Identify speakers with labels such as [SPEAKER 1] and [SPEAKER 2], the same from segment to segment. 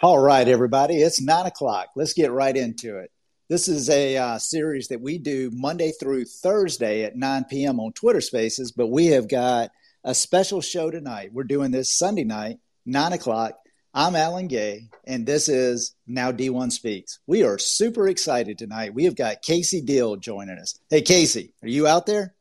[SPEAKER 1] All right, everybody, it's nine o'clock. Let's get right into it. This is a uh, series that we do Monday through Thursday at 9 p.m. on Twitter Spaces, but we have got a special show tonight. We're doing this Sunday night, 9 o'clock. I'm Alan Gay, and this is Now D1 Speaks. We are super excited tonight. We have got Casey Dill joining us. Hey, Casey, are you out there?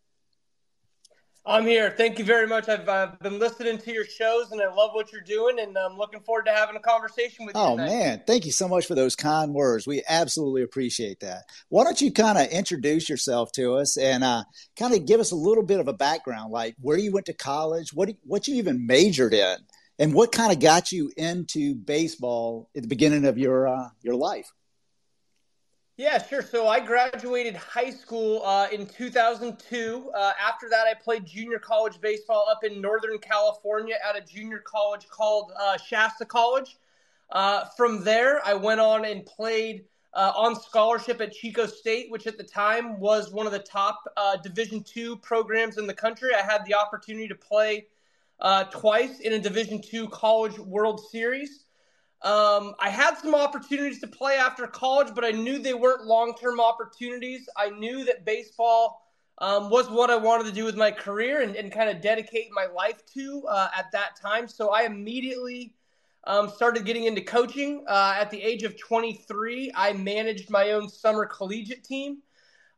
[SPEAKER 2] I'm here. Thank you very much. I've uh, been listening to your shows and I love what you're doing, and I'm looking forward to having a conversation with you.
[SPEAKER 1] Oh, tonight. man. Thank you so much for those kind words. We absolutely appreciate that. Why don't you kind of introduce yourself to us and uh, kind of give us a little bit of a background, like where you went to college, what, what you even majored in, and what kind of got you into baseball at the beginning of your, uh, your life?
[SPEAKER 2] Yeah, sure. So I graduated high school uh, in 2002. Uh, after that, I played junior college baseball up in Northern California at a junior college called uh, Shasta College. Uh, from there, I went on and played uh, on scholarship at Chico State, which at the time was one of the top uh, Division two programs in the country. I had the opportunity to play twice in a Division two College World Series. Um, I had some opportunities to play after college, but I knew they weren't long term opportunities. I knew that baseball um, was what I wanted to do with my career and, and kind of dedicate my life to uh, at that time. So I immediately um, started getting into coaching. Uh, at the age of 23, I managed my own summer collegiate team.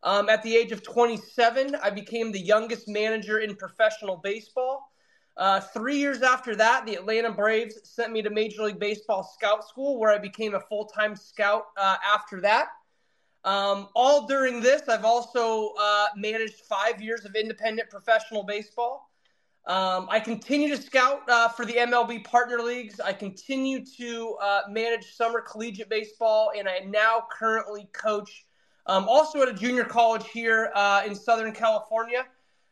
[SPEAKER 2] Um, at the age of 27, I became the youngest manager in professional baseball. Uh, three years after that, the Atlanta Braves sent me to Major League Baseball scout school, where I became a full time scout uh, after that. Um, all during this, I've also uh, managed five years of independent professional baseball. Um, I continue to scout uh, for the MLB partner leagues. I continue to uh, manage summer collegiate baseball, and I now currently coach um, also at a junior college here uh, in Southern California.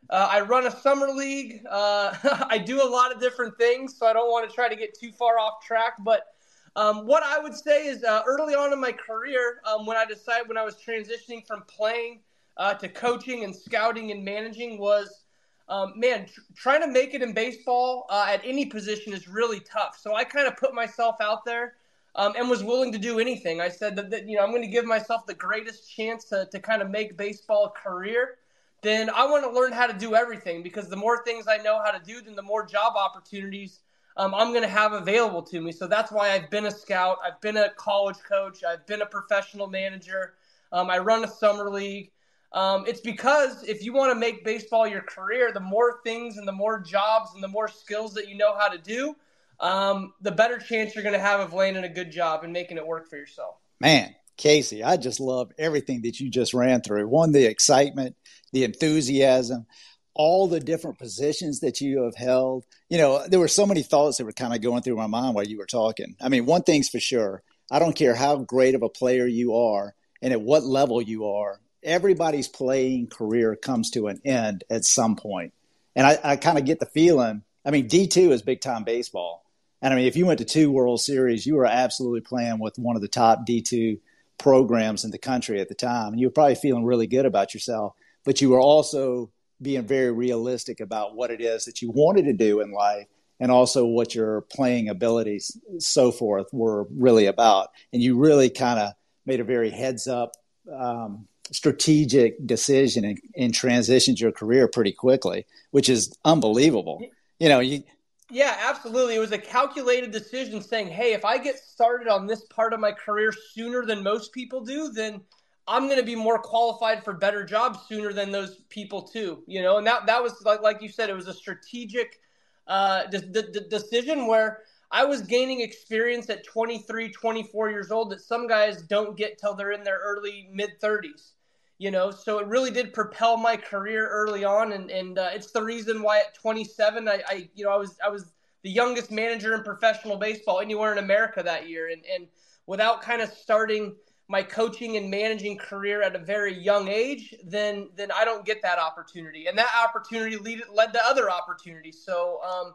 [SPEAKER 2] Uh, I run a summer league. Uh, I do a lot of different things, so I don't want to try to get too far off track. But um, what I would say is uh, early on in my career, um, when I decided when I was transitioning from playing uh, to coaching and scouting and managing, was um, man, tr- trying to make it in baseball uh, at any position is really tough. So I kind of put myself out there. Um, and was willing to do anything. I said that, that you know I'm going to give myself the greatest chance to, to kind of make baseball a career then I want to learn how to do everything because the more things I know how to do, then the more job opportunities um, I'm going to have available to me. So that's why I've been a scout, I've been a college coach, I've been a professional manager, um, I run a summer league. Um, it's because if you want to make baseball your career, the more things and the more jobs and the more skills that you know how to do, um, the better chance you're going to have of landing a good job and making it work for yourself.
[SPEAKER 1] Man, Casey, I just love everything that you just ran through. One, the excitement, the enthusiasm, all the different positions that you have held. You know, there were so many thoughts that were kind of going through my mind while you were talking. I mean, one thing's for sure I don't care how great of a player you are and at what level you are, everybody's playing career comes to an end at some point. And I, I kind of get the feeling. I mean, D2 is big time baseball. And I mean, if you went to two World Series, you were absolutely playing with one of the top D2 programs in the country at the time. And you were probably feeling really good about yourself but you were also being very realistic about what it is that you wanted to do in life and also what your playing abilities so forth were really about and you really kind of made a very heads up um, strategic decision and, and transitioned your career pretty quickly which is unbelievable you know you
[SPEAKER 2] yeah, absolutely. It was a calculated decision saying, hey, if I get started on this part of my career sooner than most people do, then I'm going to be more qualified for better jobs sooner than those people too. You know, and that that was like like you said, it was a strategic uh, de- de- decision where I was gaining experience at 23, 24 years old that some guys don't get till they're in their early mid 30s. You know, so it really did propel my career early on, and and uh, it's the reason why at 27, I, I you know I was I was the youngest manager in professional baseball anywhere in America that year, and and without kind of starting my coaching and managing career at a very young age, then then I don't get that opportunity, and that opportunity lead, led to other opportunities. So, um,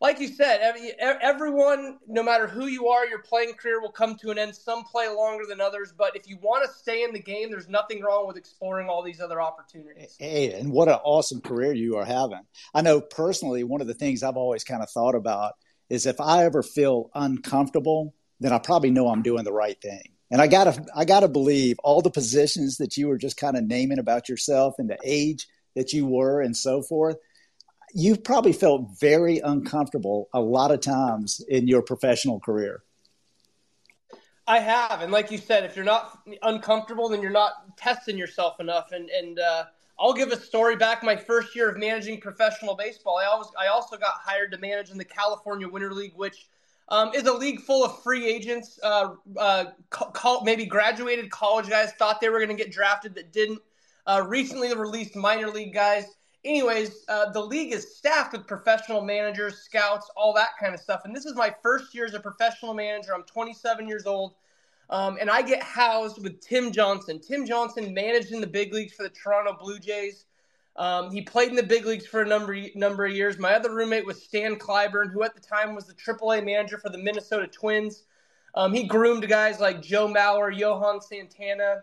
[SPEAKER 2] like you said, every, everyone, no matter who you are, your playing career will come to an end. Some play longer than others, but if you want to stay in the game, there's nothing wrong with exploring all these other opportunities.
[SPEAKER 1] Hey, and what an awesome career you are having! I know personally, one of the things I've always kind of thought about is if I ever feel uncomfortable then I probably know I'm doing the right thing. And I gotta, I gotta believe all the positions that you were just kind of naming about yourself and the age that you were and so forth. You've probably felt very uncomfortable a lot of times in your professional career.
[SPEAKER 2] I have, and like you said, if you're not uncomfortable, then you're not testing yourself enough. And and uh, I'll give a story back. My first year of managing professional baseball, I always I also got hired to manage in the California Winter League, which um, is a league full of free agents. Uh, uh, co- maybe graduated college guys thought they were going to get drafted that didn't. Uh, recently released minor league guys. Anyways, uh, the league is staffed with professional managers, scouts, all that kind of stuff. And this is my first year as a professional manager. I'm 27 years old. Um, and I get housed with Tim Johnson. Tim Johnson managed in the big leagues for the Toronto Blue Jays. Um, he played in the big leagues for a number number of years. My other roommate was Stan Cliburn, who at the time was the AAA manager for the Minnesota Twins. Um, he groomed guys like Joe Mauer, Johan Santana,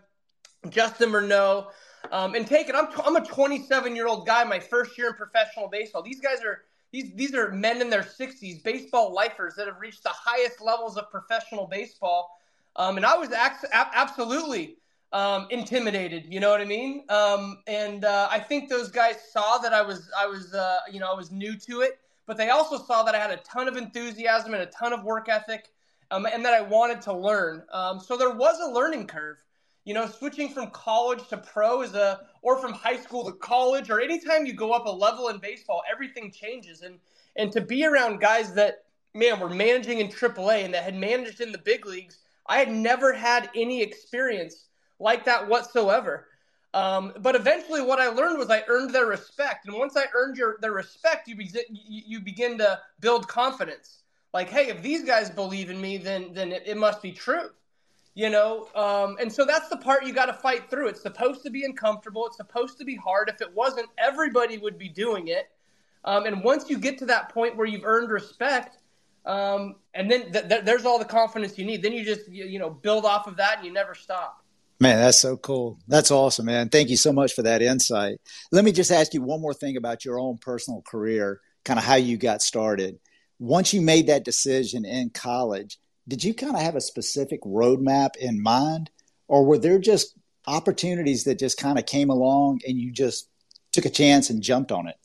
[SPEAKER 2] Justin Morneau. Um, and take it, I'm, I'm a 27 year old guy, my first year in professional baseball. These guys are these these are men in their 60s, baseball lifers that have reached the highest levels of professional baseball. Um, and I was ac- absolutely um, intimidated. You know what I mean? Um, and uh, I think those guys saw that I was I was uh, you know I was new to it, but they also saw that I had a ton of enthusiasm and a ton of work ethic, um, and that I wanted to learn. Um, so there was a learning curve. You know, switching from college to pro is a, or from high school to college, or anytime you go up a level in baseball, everything changes. And and to be around guys that man were managing in AAA and that had managed in the big leagues, I had never had any experience like that whatsoever. Um, but eventually, what I learned was I earned their respect, and once I earned your their respect, you, be, you begin to build confidence. Like, hey, if these guys believe in me, then then it, it must be true, you know. Um, and so that's the part you got to fight through. It's supposed to be uncomfortable. It's supposed to be hard. If it wasn't, everybody would be doing it. Um, and once you get to that point where you've earned respect, um, and then th- th- there's all the confidence you need. Then you just you, you know build off of that, and you never stop.
[SPEAKER 1] Man, that's so cool. That's awesome, man. Thank you so much for that insight. Let me just ask you one more thing about your own personal career, kind of how you got started. Once you made that decision in college, did you kind of have a specific roadmap in mind, or were there just opportunities that just kind of came along and you just took a chance and jumped on it?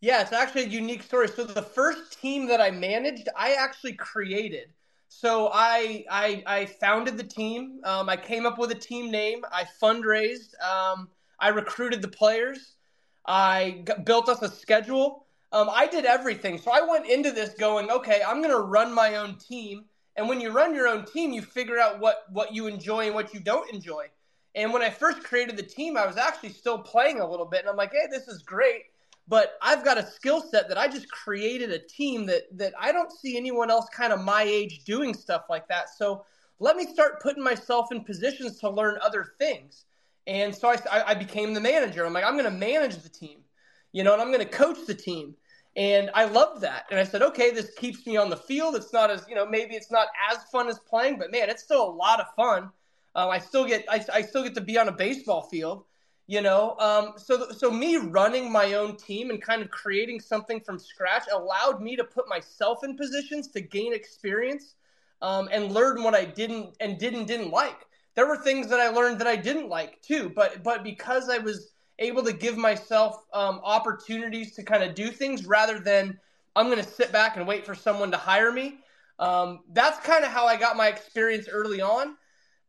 [SPEAKER 2] Yeah, it's actually a unique story. So the first team that I managed, I actually created. So I I, I founded the team. Um, I came up with a team name. I fundraised. Um, I recruited the players. I built us a schedule. Um, I did everything. So I went into this going, okay, I'm going to run my own team. And when you run your own team, you figure out what what you enjoy and what you don't enjoy. And when I first created the team, I was actually still playing a little bit, and I'm like, hey, this is great but I've got a skill set that I just created a team that that I don't see anyone else kind of my age doing stuff like that. So let me start putting myself in positions to learn other things. And so I, I became the manager. I'm like, I'm going to manage the team, you know, and I'm going to coach the team. And I loved that. And I said, okay, this keeps me on the field. It's not as, you know, maybe it's not as fun as playing, but man, it's still a lot of fun. Um, I still get, I, I still get to be on a baseball field you know um, so so me running my own team and kind of creating something from scratch allowed me to put myself in positions to gain experience um, and learn what i didn't and didn't didn't like there were things that i learned that i didn't like too but but because i was able to give myself um, opportunities to kind of do things rather than i'm going to sit back and wait for someone to hire me um, that's kind of how i got my experience early on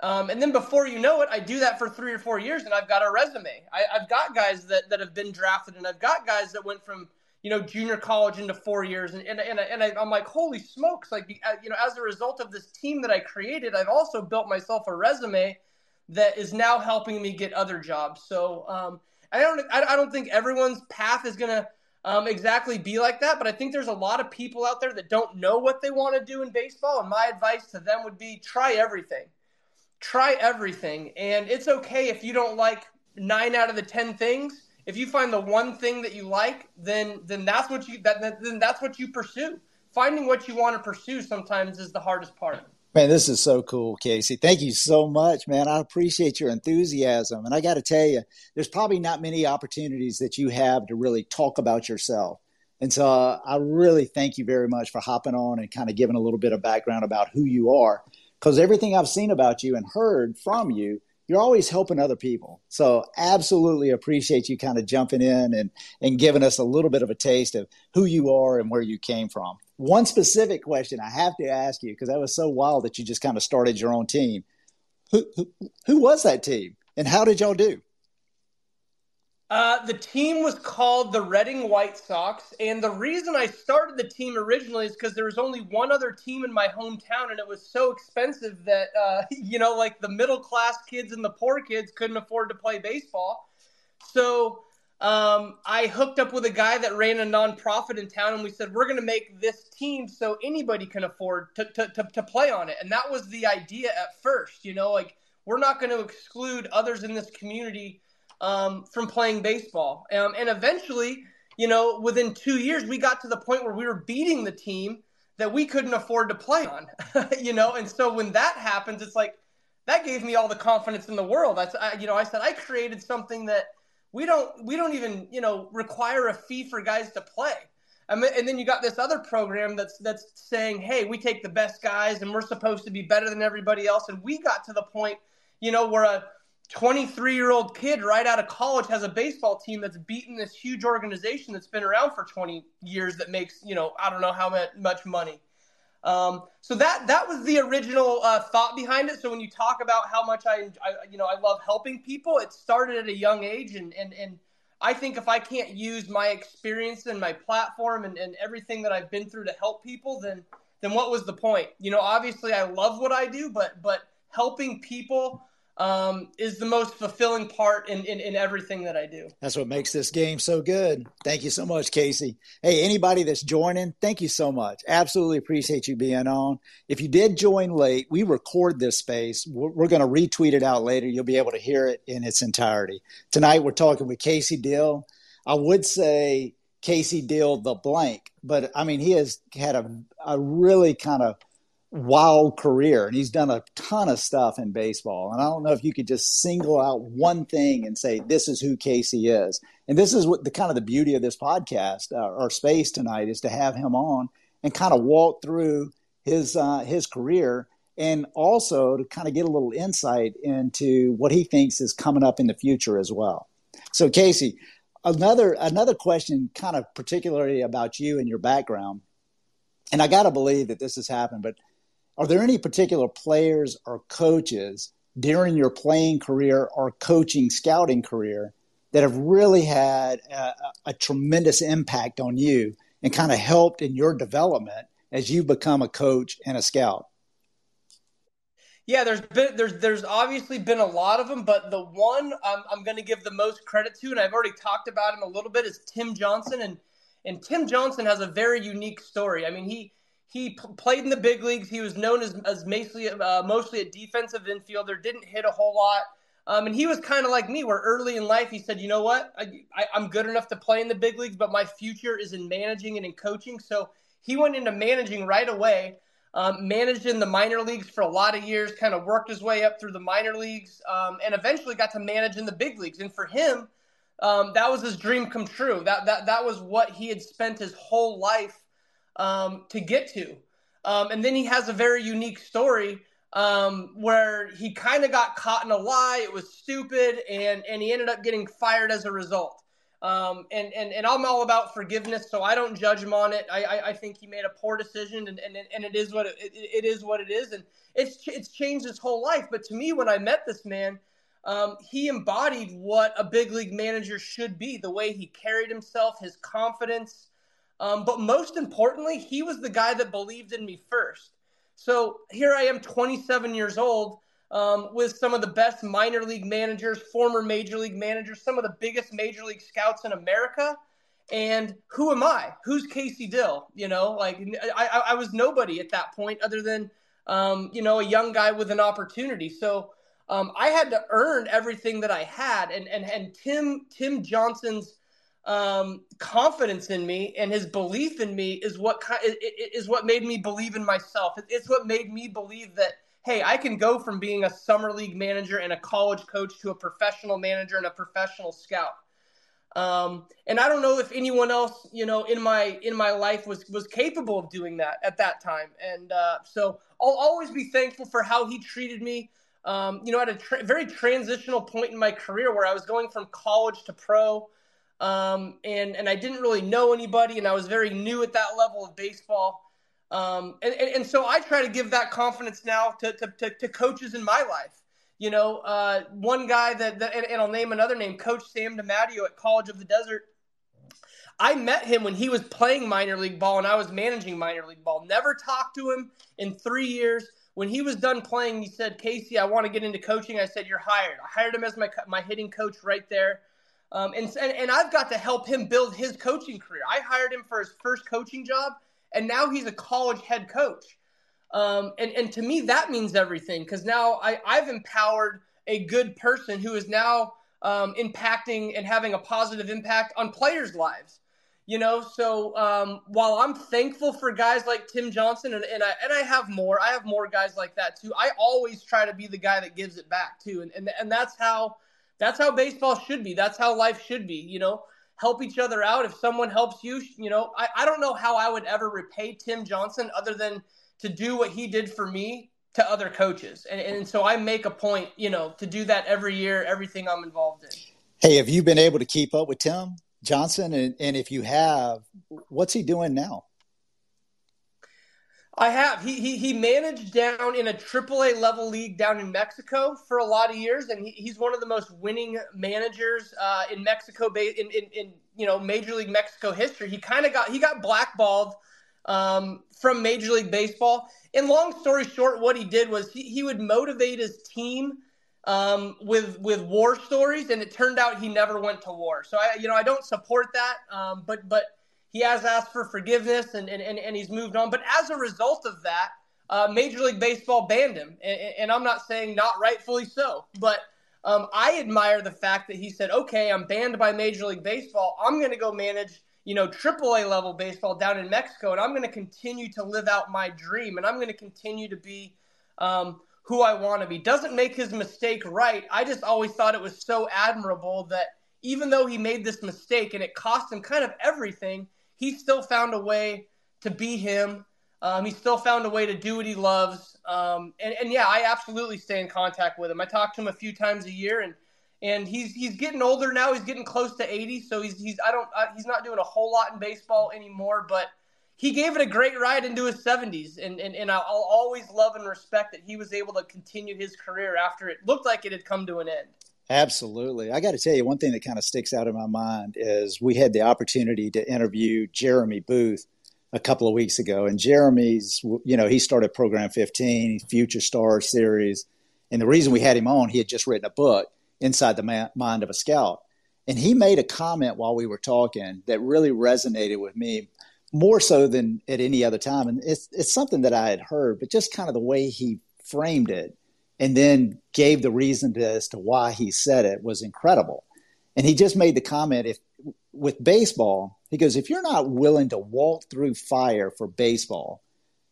[SPEAKER 2] um, and then before you know it, I do that for three or four years, and I've got a resume. I, have got guys that, that have been drafted, and I've got guys that went from you know junior college into four years, and and and, and I, am like, holy smokes! Like uh, you know, as a result of this team that I created, I've also built myself a resume that is now helping me get other jobs. So um, I don't I don't think everyone's path is gonna um, exactly be like that, but I think there's a lot of people out there that don't know what they want to do in baseball, and my advice to them would be try everything try everything. And it's okay if you don't like nine out of the 10 things. If you find the one thing that you like, then then that's what you that, then that's what you pursue. Finding what you want to pursue sometimes is the hardest part.
[SPEAKER 1] Man, this is so cool, Casey. Thank you so much, man. I appreciate your enthusiasm. And I got to tell you, there's probably not many opportunities that you have to really talk about yourself. And so uh, I really thank you very much for hopping on and kind of giving a little bit of background about who you are. Because everything I've seen about you and heard from you, you're always helping other people. So absolutely appreciate you kind of jumping in and, and giving us a little bit of a taste of who you are and where you came from. One specific question I have to ask you, because that was so wild that you just kind of started your own team. Who, who, who was that team and how did y'all do?
[SPEAKER 2] Uh, the team was called the Redding White Sox, and the reason I started the team originally is because there was only one other team in my hometown, and it was so expensive that uh, you know, like the middle class kids and the poor kids couldn't afford to play baseball. So um, I hooked up with a guy that ran a nonprofit in town, and we said we're going to make this team so anybody can afford to, to, to, to play on it, and that was the idea at first. You know, like we're not going to exclude others in this community um, from playing baseball. Um, and eventually, you know, within two years, we got to the point where we were beating the team that we couldn't afford to play on, you know. And so when that happens, it's like that gave me all the confidence in the world. I, I you know, I said I created something that we don't we don't even you know require a fee for guys to play. And then you got this other program that's that's saying, hey, we take the best guys and we're supposed to be better than everybody else. And we got to the point, you know, where a 23 year old kid right out of college has a baseball team that's beaten this huge organization that's been around for 20 years that makes you know i don't know how much money um, so that that was the original uh, thought behind it. So when you talk about how much I, I, you know i love helping people it started at a young age. And and, and i think if i can't use my experience and my platform and, and everything that i've been through to help people then then what was the point? You know obviously i love what i do but but helping people um, is the most fulfilling part in, in, in, everything that I do.
[SPEAKER 1] That's what makes this game so good. Thank you so much, Casey. Hey, anybody that's joining, thank you so much. Absolutely appreciate you being on. If you did join late, we record this space. We're, we're going to retweet it out later. You'll be able to hear it in its entirety. Tonight, we're talking with Casey Dill. I would say Casey Dill the blank, but I mean, he has had a, a really kind of – wild career and he's done a ton of stuff in baseball. And I don't know if you could just single out one thing and say, this is who Casey is. And this is what the kind of the beauty of this podcast uh, or space tonight is to have him on and kind of walk through his, uh, his career and also to kind of get a little insight into what he thinks is coming up in the future as well. So Casey, another, another question kind of particularly about you and your background. And I got to believe that this has happened, but are there any particular players or coaches during your playing career or coaching scouting career that have really had a, a tremendous impact on you and kind of helped in your development as you become a coach and a scout?
[SPEAKER 2] Yeah, there's been there's there's obviously been a lot of them, but the one I'm, I'm going to give the most credit to, and I've already talked about him a little bit, is Tim Johnson, and and Tim Johnson has a very unique story. I mean, he he p- played in the big leagues. He was known as, as mostly, uh, mostly a defensive infielder, didn't hit a whole lot. Um, and he was kind of like me, where early in life he said, you know what, I, am good enough to play in the big leagues, but my future is in managing and in coaching. So he went into managing right away, um, managed in the minor leagues for a lot of years, kind of worked his way up through the minor leagues, um, and eventually got to manage in the big leagues. And for him, um, that was his dream come true. That, that, that was what he had spent his whole life um, to get to. Um, and then he has a very unique story um, where he kind of got caught in a lie. It was stupid, and and he ended up getting fired as a result. Um, and, and and I'm all about forgiveness, so I don't judge him on it. I, I, I think he made a poor decision, and, and, and it is what it, it, it is what it is, and it's it's changed his whole life. But to me, when I met this man, um, he embodied what a big league manager should be. The way he carried himself, his confidence, um, but most importantly, he was the guy that believed in me first. So here I am, 27 years old, um, with some of the best minor league managers, former major league managers, some of the biggest major league scouts in America. And who am I? Who's Casey Dill? You know, like I, I was nobody at that point other than, um, you know, a young guy with an opportunity. So um, I had to earn everything that I had. And, and, and Tim, Tim Johnson's um, confidence in me and his belief in me is what is what made me believe in myself. It's what made me believe that hey, I can go from being a summer league manager and a college coach to a professional manager and a professional scout. Um, and I don't know if anyone else, you know, in my in my life was was capable of doing that at that time. And uh, so I'll always be thankful for how he treated me. Um, you know, at a tra- very transitional point in my career where I was going from college to pro, um, and and I didn't really know anybody, and I was very new at that level of baseball. Um, and, and, and so I try to give that confidence now to, to, to, to coaches in my life. You know, uh, one guy that, that and, and, I'll name another name, Coach Sam DiMatteo at College of the Desert. I met him when he was playing minor league ball and I was managing minor league ball. Never talked to him in three years. When he was done playing, he said, "Casey, I want to get into coaching." I said, "You're hired." I hired him as my my hitting coach right there, um, and, and and I've got to help him build his coaching career. I hired him for his first coaching job, and now he's a college head coach. Um, and, and to me, that means everything because now I, I've empowered a good person who is now um, impacting and having a positive impact on players' lives. You know, so um, while I'm thankful for guys like Tim Johnson, and, and I and I have more, I have more guys like that too. I always try to be the guy that gives it back too, and and, and that's how that's how baseball should be. That's how life should be. You know, help each other out. If someone helps you, you know, I, I don't know how I would ever repay Tim Johnson other than to do what he did for me to other coaches. And, and so I make a point, you know, to do that every year, everything I'm involved in.
[SPEAKER 1] Hey, have you been able to keep up with Tim Johnson? And, and if you have, what's he doing now?
[SPEAKER 2] I have. He, he he managed down in a AAA level league down in Mexico for a lot of years, and he, he's one of the most winning managers uh, in Mexico, in, in, in you know Major League Mexico history. He kind of got he got blackballed um, from Major League Baseball. And long story short, what he did was he, he would motivate his team um, with with war stories, and it turned out he never went to war. So I, you know, I don't support that, um, but but he has asked for forgiveness and, and, and, he's moved on. But as a result of that, uh, Major League Baseball banned him, and, and, I'm not saying not rightfully so, but um, I admire the fact that he said, "Okay, I'm banned by Major League Baseball. I'm going to go manage." you know, AAA level baseball down in Mexico, and I'm going to continue to live out my dream, and I'm going to continue to be um, who I want to be. Doesn't make his mistake right. I just always thought it was so admirable that even though he made this mistake and it cost him kind of everything, he still found a way to be him. Um, he still found a way to do what he loves. Um, and, and yeah, I absolutely stay in contact with him. I talk to him a few times a year, and and he's he's getting older now. He's getting close to 80, so he's he's I don't uh, he's not doing a whole lot in baseball anymore, but he gave it a great ride into his 70s, and and, and I'll always love and respect that he was able to continue his career after it looked like it had come to an end.
[SPEAKER 1] Absolutely. I got to tell you, one thing that kind of sticks out in my mind is we had the opportunity to interview Jeremy Booth a couple of weeks ago. And Jeremy's, you know, he started Program 15, Future Star Series. And the reason we had him on, he had just written a book inside the mind of a scout. And he made a comment while we were talking that really resonated with me more so than at any other time. And it's, it's something that I had heard, but just kind of the way he framed it and then gave the reason to, as to why he said it was incredible. And he just made the comment if with baseball, he goes, if you're not willing to walk through fire for baseball,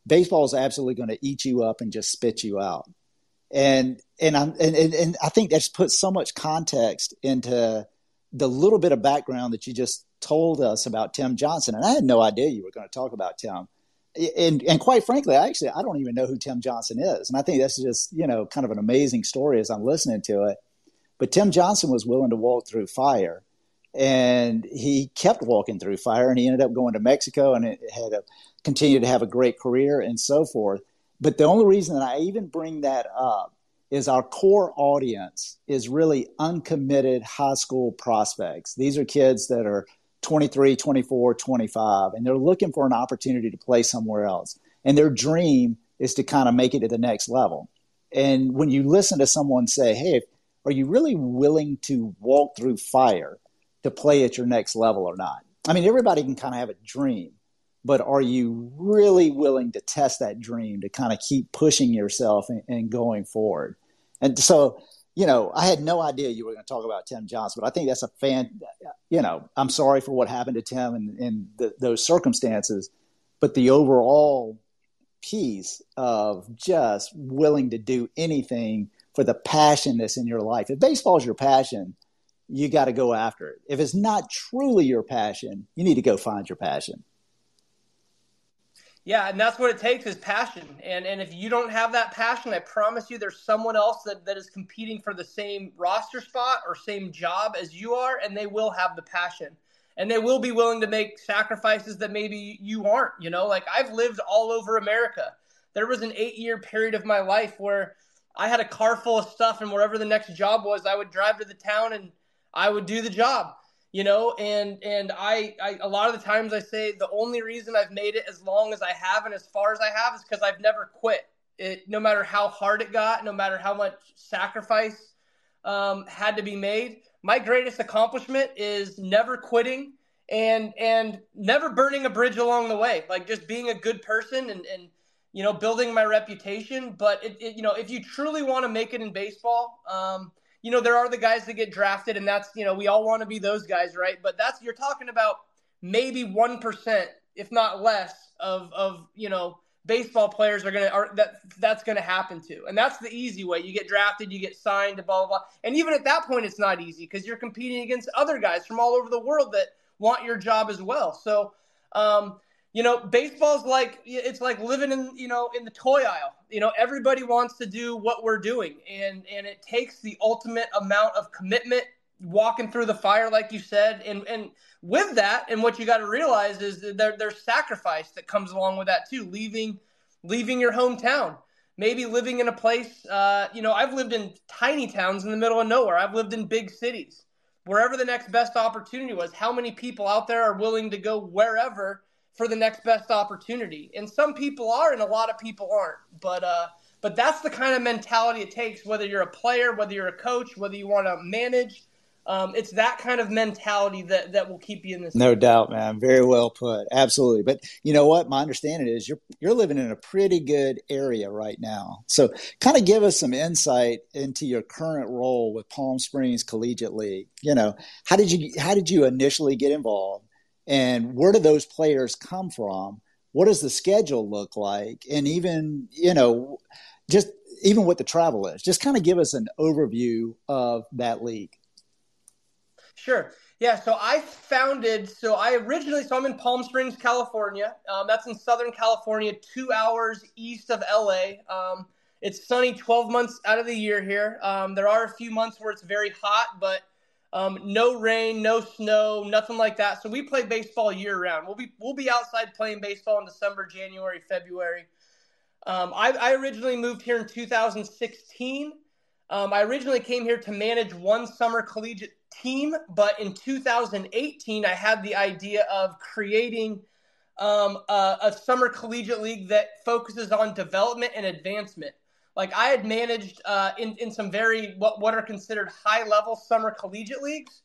[SPEAKER 1] baseball is absolutely going to eat you up and just spit you out and and I'm and, and, and I think that's put so much context into the little bit of background that you just told us about Tim Johnson, and I had no idea you were going to talk about Tim. And and quite frankly, I actually I don't even know who Tim Johnson is, and I think that's just you know kind of an amazing story as I'm listening to it. But Tim Johnson was willing to walk through fire, and he kept walking through fire, and he ended up going to Mexico and it had a, continued to have a great career and so forth. But the only reason that I even bring that up is our core audience is really uncommitted high school prospects. These are kids that are 23, 24, 25, and they're looking for an opportunity to play somewhere else. And their dream is to kind of make it to the next level. And when you listen to someone say, Hey, are you really willing to walk through fire to play at your next level or not? I mean, everybody can kind of have a dream, but are you really willing to test that dream to kind of keep pushing yourself and, and, going forward? And so, you know, I had no idea you were going to talk about Tim Johnson, but I think that's a fan. You know, I'm sorry for what happened to Tim and in those circumstances, but the overall piece of just willing to do anything for the passion that's in your life. If baseball is your passion, you got to go after it. If it's not truly your passion, you need to go find your passion.
[SPEAKER 2] Yeah, and that's what it takes is passion. And and if you don't have that passion, I promise you there's someone else that, that is competing for the same roster spot or same job as you are, and they will have the passion. And they will be willing to make sacrifices that maybe you aren't, you know? Like I've lived all over America. There was an eight year period of my life where I had a car full of stuff and wherever the next job was, I would drive to the town and I would do the job you know and and I, I a lot of the times i say the only reason i've made it as long as i have and as far as i have is because i've never quit. It no matter how hard it got no matter how much sacrifice um, had to be made my greatest accomplishment is never quitting and and never burning a bridge along the way like just being a good person and and you know building my reputation. But it, it you know if you truly want to make it in baseball um, you know, there are the guys that get drafted, and that's, you know, we all want to be those guys, right? But that's, you're talking about maybe 1%, if not less, of, of you know, baseball players are going to, are that that's going to happen to. And that's the easy way. You get drafted, you get signed, blah, blah, blah. And even at that point, it's not easy because you're competing against other guys from all over the world that want your job as well. So, um, you know, baseball's like it's like living in you know in the toy aisle. You know, everybody wants to do what we're doing, and and it takes the ultimate amount of commitment, walking through the fire, like you said, and and with that, and what you got to realize is there, there's sacrifice that comes along with that too. Leaving leaving your hometown, maybe living in a place. Uh, you know, I've lived in tiny towns in the middle of nowhere. I've lived in big cities. Wherever the next best opportunity was, how many people out there are willing to go wherever? For the next best opportunity. And some people are, and a lot of people aren't. But uh, but that's the kind of mentality it takes. Whether you're a player, whether you're a coach, whether you want to manage, um, it's that kind of mentality that that will keep you in this.
[SPEAKER 1] No doubt, man. Very well put. Absolutely. But you know what? My understanding is you're you're living in a pretty good area right now. So, kind of give us some insight into your current role with Palm Springs Collegiate League. You know, how did you how did you initially get involved? And where do those players come from? What does the schedule look like? And even you know just even what the travel is just kind of give us an overview of that league.
[SPEAKER 2] Sure. Yeah so i founded so i originally so i'm in palm springs california. Um, that's in southern california two hours east of la um, it's sunny 12 months out of the year here. Um, there are a few months where it's very hot but um, no rain, no snow, nothing like that. So we play baseball year round. We'll be we'll be outside playing baseball in December, January, February. Um, I, I, originally moved here in 2016. Um, I originally came here to manage one summer collegiate team, but in 2018, I had the idea of creating um, a, a summer collegiate league that focuses on development and advancement. Like I had managed uh, in in some very what what are considered high level summer collegiate leagues,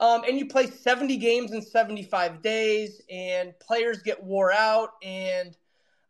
[SPEAKER 2] um, and you play seventy games in seventy five days, and players get wore out, and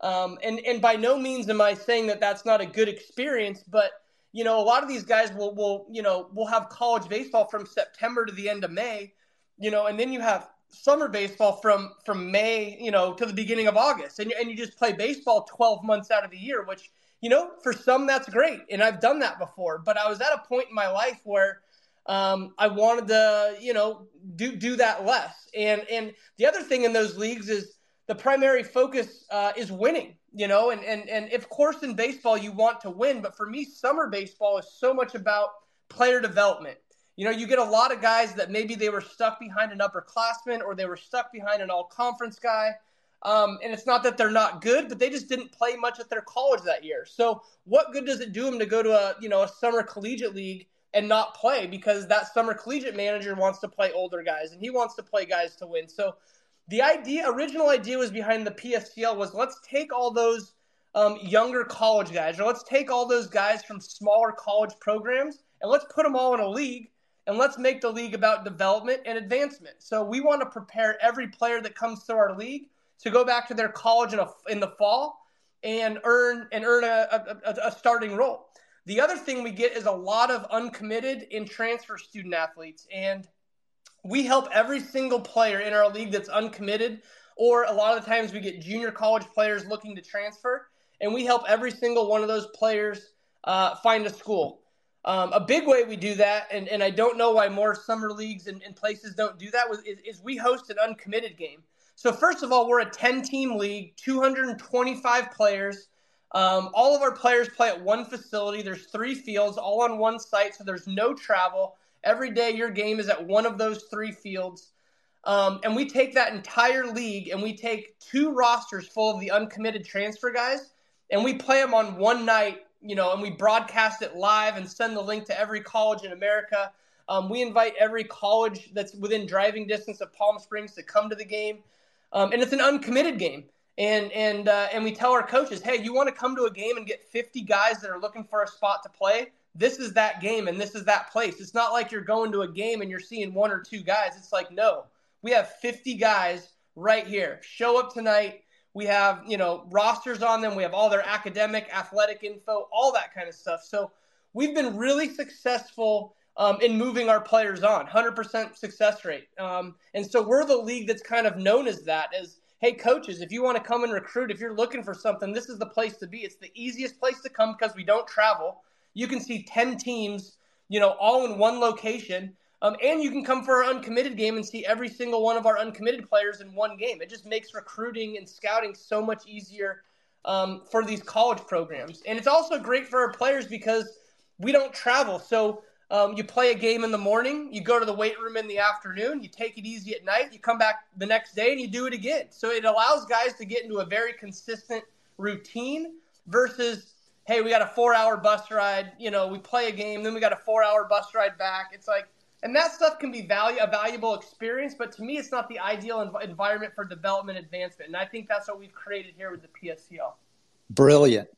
[SPEAKER 2] um, and and by no means am I saying that that's not a good experience, but you know a lot of these guys will will you know will have college baseball from September to the end of May, you know, and then you have summer baseball from from May, you know, to the beginning of August, and and you just play baseball twelve months out of the year, which you know, for some that's great, and I've done that before. But I was at a point in my life where um, I wanted to, you know, do do that less. And and the other thing in those leagues is the primary focus uh, is winning. You know, and and and of course in baseball you want to win, but for me, summer baseball is so much about player development. You know, you get a lot of guys that maybe they were stuck behind an upperclassman or they were stuck behind an all conference guy um, and it's not that they're not good, but they just didn't play much at their college that year. So what good does it do them to go to a you know a summer collegiate league and not play because that summer collegiate manager wants to play older guys and he wants to play guys to win. So the idea, original idea was behind the PSCL was let's take all those um, younger college guys, or let's take all those guys from smaller college programs and let's put them all in a league and let's make the league about development and advancement. So we want to prepare every player that comes through our league to go back to their college in, a, in the fall and earn and earn a, a, a starting role. The other thing we get is a lot of uncommitted and transfer student athletes, and we help every single player in our league that's uncommitted. Or a lot of the times we get junior college players looking to transfer, and we help every single one of those players uh, find a school. Um, a big way we do that, and, and I don't know why more summer leagues and, and places don't do that, is, is we host an uncommitted game. So, first of all, we're a 10 team league, 225 players. Um, all of our players play at one facility. There's three fields, all on one site, so there's no travel. Every day, your game is at one of those three fields. Um, and we take that entire league and we take two rosters full of the uncommitted transfer guys and we play them on one night you know, and we broadcast it live and send the link to every college in America. Um, we invite every college that's within driving distance of Palm Springs to come to the game, um, and it's an uncommitted game. And and uh, and we tell our coaches, hey, you want to come to a game and get 50 guys that are looking for a spot to play? This is that game, and this is that place. It's not like you're going to a game and you're seeing one or two guys. It's like no, we have 50 guys right here. Show up tonight we have, you know, rosters on them. We have all their academic, athletic info, all that kind of stuff. So we've been really successful um, in moving our players on, 100% success rate. Um, and so we're the league that's kind of known as that, as, hey, coaches, if you want to come and recruit, if you're looking for something, this is the place to be. It's the easiest place to come because we don't travel. You can see 10 teams, you know, all in one location. Um, and you can come for our uncommitted game and see every single one of our uncommitted players in one game. It just makes recruiting and scouting so much easier um, for these college programs. And it's also great for our players because we don't travel. So um, you play a game in the morning, you go to the weight room in the afternoon, you take it easy at night, you come back the next day and you do it again. So it allows guys to get into a very consistent routine versus hey, we got a four hour bus ride, you know, we play a game, then we got a four hour bus ride back. It's like and that stuff can be value a valuable experience but to me it's not the ideal env- environment for development advancement and i think that's what we've created here with the pscl
[SPEAKER 1] brilliant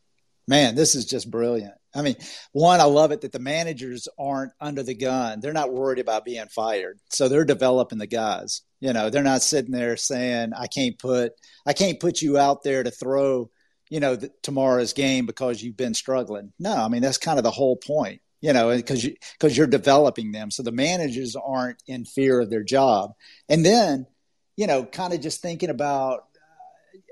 [SPEAKER 1] man this is just brilliant i mean one i love it that the managers aren't under the gun they're not worried about being fired so they're developing the guys you know they're not sitting there saying i can't put i can't put you out there to throw you know the, tomorrow's game because you've been struggling no i mean that's kind of the whole point you know, because you, because you're developing them. So the managers aren't in fear of their job. And then, you know, kind of just thinking about,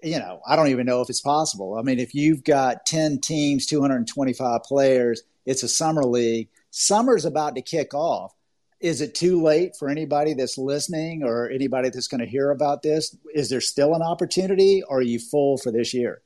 [SPEAKER 1] you know, I don't even know if it's possible. I mean, if you've got 10 teams, 225 players, it's a summer league. Summer's about to kick off. Is it too late for anybody that's listening or anybody that's going to hear about this? Is there still an opportunity or are you full for this year?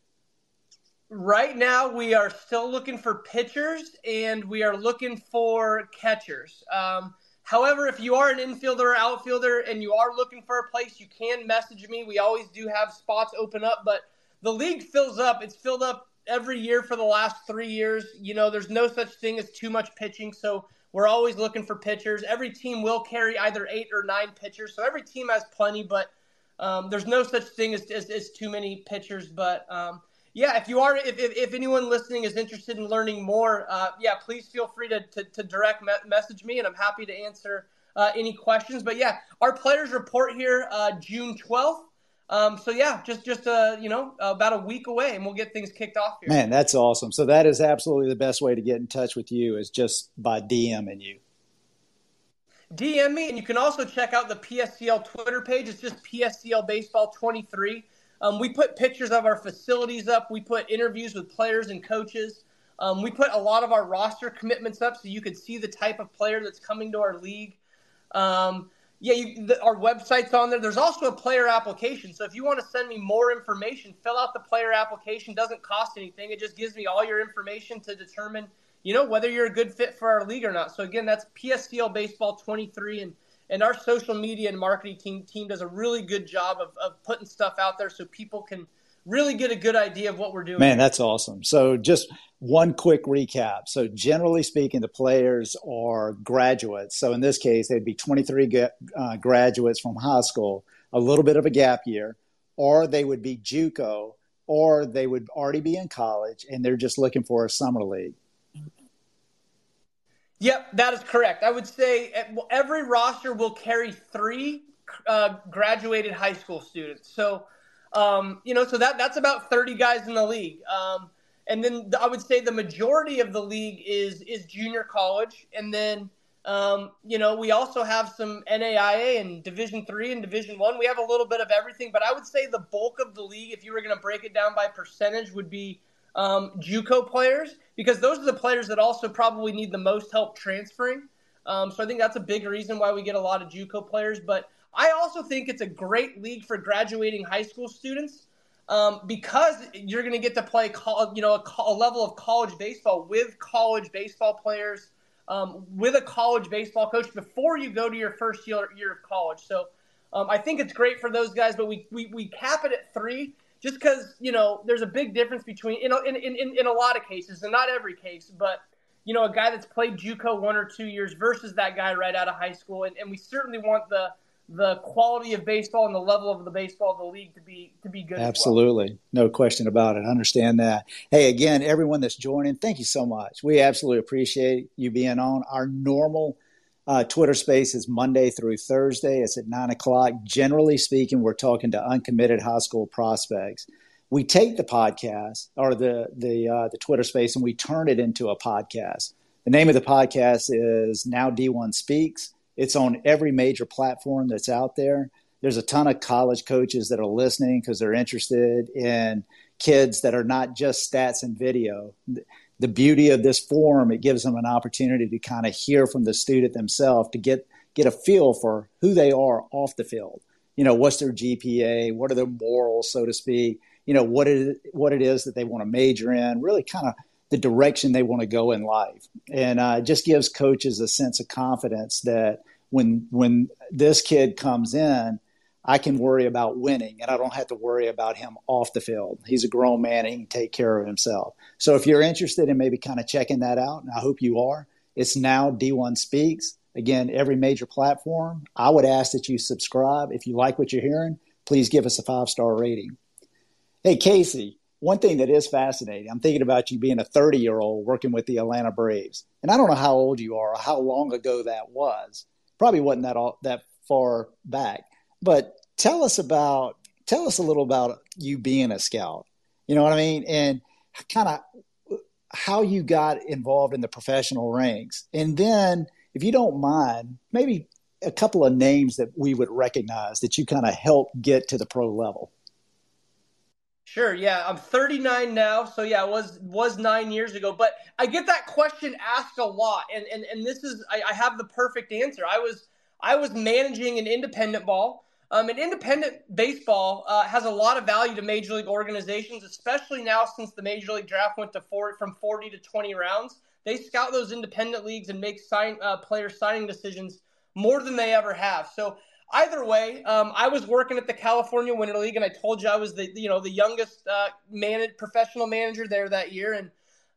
[SPEAKER 2] Right now, we are still looking for pitchers and we are looking for catchers. Um, however, if you are an infielder or outfielder and you are looking for a place, you can message me. We always do have spots open up, but the league fills up. It's filled up every year for the last three years. You know, there's no such thing as too much pitching, so we're always looking for pitchers. Every team will carry either eight or nine pitchers, so every team has plenty, but um, there's no such thing as, as, as too many pitchers. But um, yeah, if you are, if, if, if, anyone listening is interested in learning more, uh, yeah, please feel free to, to, to direct me- message me, and I'm happy to answer uh, any questions. But yeah, our players report here uh, June 12th. Um, so yeah, just just uh, you know about a week away, and we'll get things kicked off here.
[SPEAKER 1] Man, that's awesome. So that is absolutely the best way to get in touch with you is just by DMing you.
[SPEAKER 2] DM me, and you can also check out the PSCL Twitter page. It's just PSCL Baseball 23. Um, we put pictures of our facilities up. We put interviews with players and coaches. Um, we put a lot of our roster commitments up so you could see the type of player that's coming to our league. Um, yeah, you, the, our website's on there. There's also a player application. So if you want to send me more information, fill out the player application. Doesn't cost anything. It just gives me all your information to determine, you know, whether you're a good fit for our league or not. So again, that's PSCL Baseball 23 and and our social media and marketing team team does a really good job of, of putting stuff out there so people can really get a good idea of what we're doing.
[SPEAKER 1] Man, that's awesome. So just one quick recap. So generally speaking, the players are graduates. So in this case, they'd be 23 uh, graduates from high school, a little bit of a gap year, or they would be JUCO, or they would already be in college and they're just looking for a summer league.
[SPEAKER 2] Yep, that is correct. I would say every roster will carry three uh, graduated high school students. So, um, you know, so that that's about thirty guys in the league. Um, and then the, I would say the majority of the league is is junior college, and then um, you know we also have some NAIA and Division three and Division one. We have a little bit of everything, but I would say the bulk of the league, if you were going to break it down by percentage, would be um, JUCO players because those are the players that also probably need the most help transferring. Um, so I think that's a big reason why we get a lot of JUCO players. But I also think it's a great league for graduating high school students um, because you're going to get to play, you know, a, a, level of college baseball with college baseball players, um, with a college baseball coach before you go to your first year, year of college. So um, I think it's great for those guys, but we, we, we cap it at three just because you know there's a big difference between in, in in in a lot of cases and not every case, but you know a guy that's played JUCO one or two years versus that guy right out of high school, and, and we certainly want the the quality of baseball and the level of the baseball of the league to be to be good.
[SPEAKER 1] Absolutely,
[SPEAKER 2] well.
[SPEAKER 1] no question about it. I understand that. Hey, again, everyone that's joining, thank you so much. We absolutely appreciate you being on our normal uh, Twitter Space is Monday through Thursday. It's at nine o'clock. Generally speaking, we're talking to uncommitted high school prospects. We take the podcast or the the uh, the Twitter Space and we turn it into a podcast. The name of the podcast is Now D1 Speaks. It's on every major platform that's out there. There's a ton of college coaches that are listening because they're interested in kids that are not just stats and video the beauty of this forum, it gives them an opportunity to kind of hear from the student themselves to get get a feel for who they are off the field. You know, what's their GPA? What are their morals, so to speak? You know, what it what it is that they want to major in. Really, kind of the direction they want to go in life, and uh, it just gives coaches a sense of confidence that when when this kid comes in, I can worry about winning and I don't have to worry about him off the field. He's a grown man and he can take care of himself. So if you're interested in maybe kind of checking that out, and I hope you are, it's now D1 Speaks. Again, every major platform. I would ask that you subscribe. If you like what you're hearing, please give us a five star rating. Hey, Casey, one thing that is fascinating, I'm thinking about you being a 30 year old working with the Atlanta Braves. And I don't know how old you are or how long ago that was. Probably wasn't that, all, that far back. But tell us about tell us a little about you being a scout. You know what I mean? And kind of how you got involved in the professional ranks. And then, if you don't mind, maybe a couple of names that we would recognize that you kind of helped get to the pro level.
[SPEAKER 2] Sure. Yeah, I'm 39 now, so yeah, it was was nine years ago. But I get that question asked a lot, and and and this is I, I have the perfect answer. I was I was managing an independent ball. Um, and independent baseball uh, has a lot of value to major league organizations, especially now since the major league draft went to four, from 40 to 20 rounds. They scout those independent leagues and make sign uh, player signing decisions more than they ever have. So either way, um, I was working at the California Winter League, and I told you I was the you know the youngest uh, professional manager there that year. And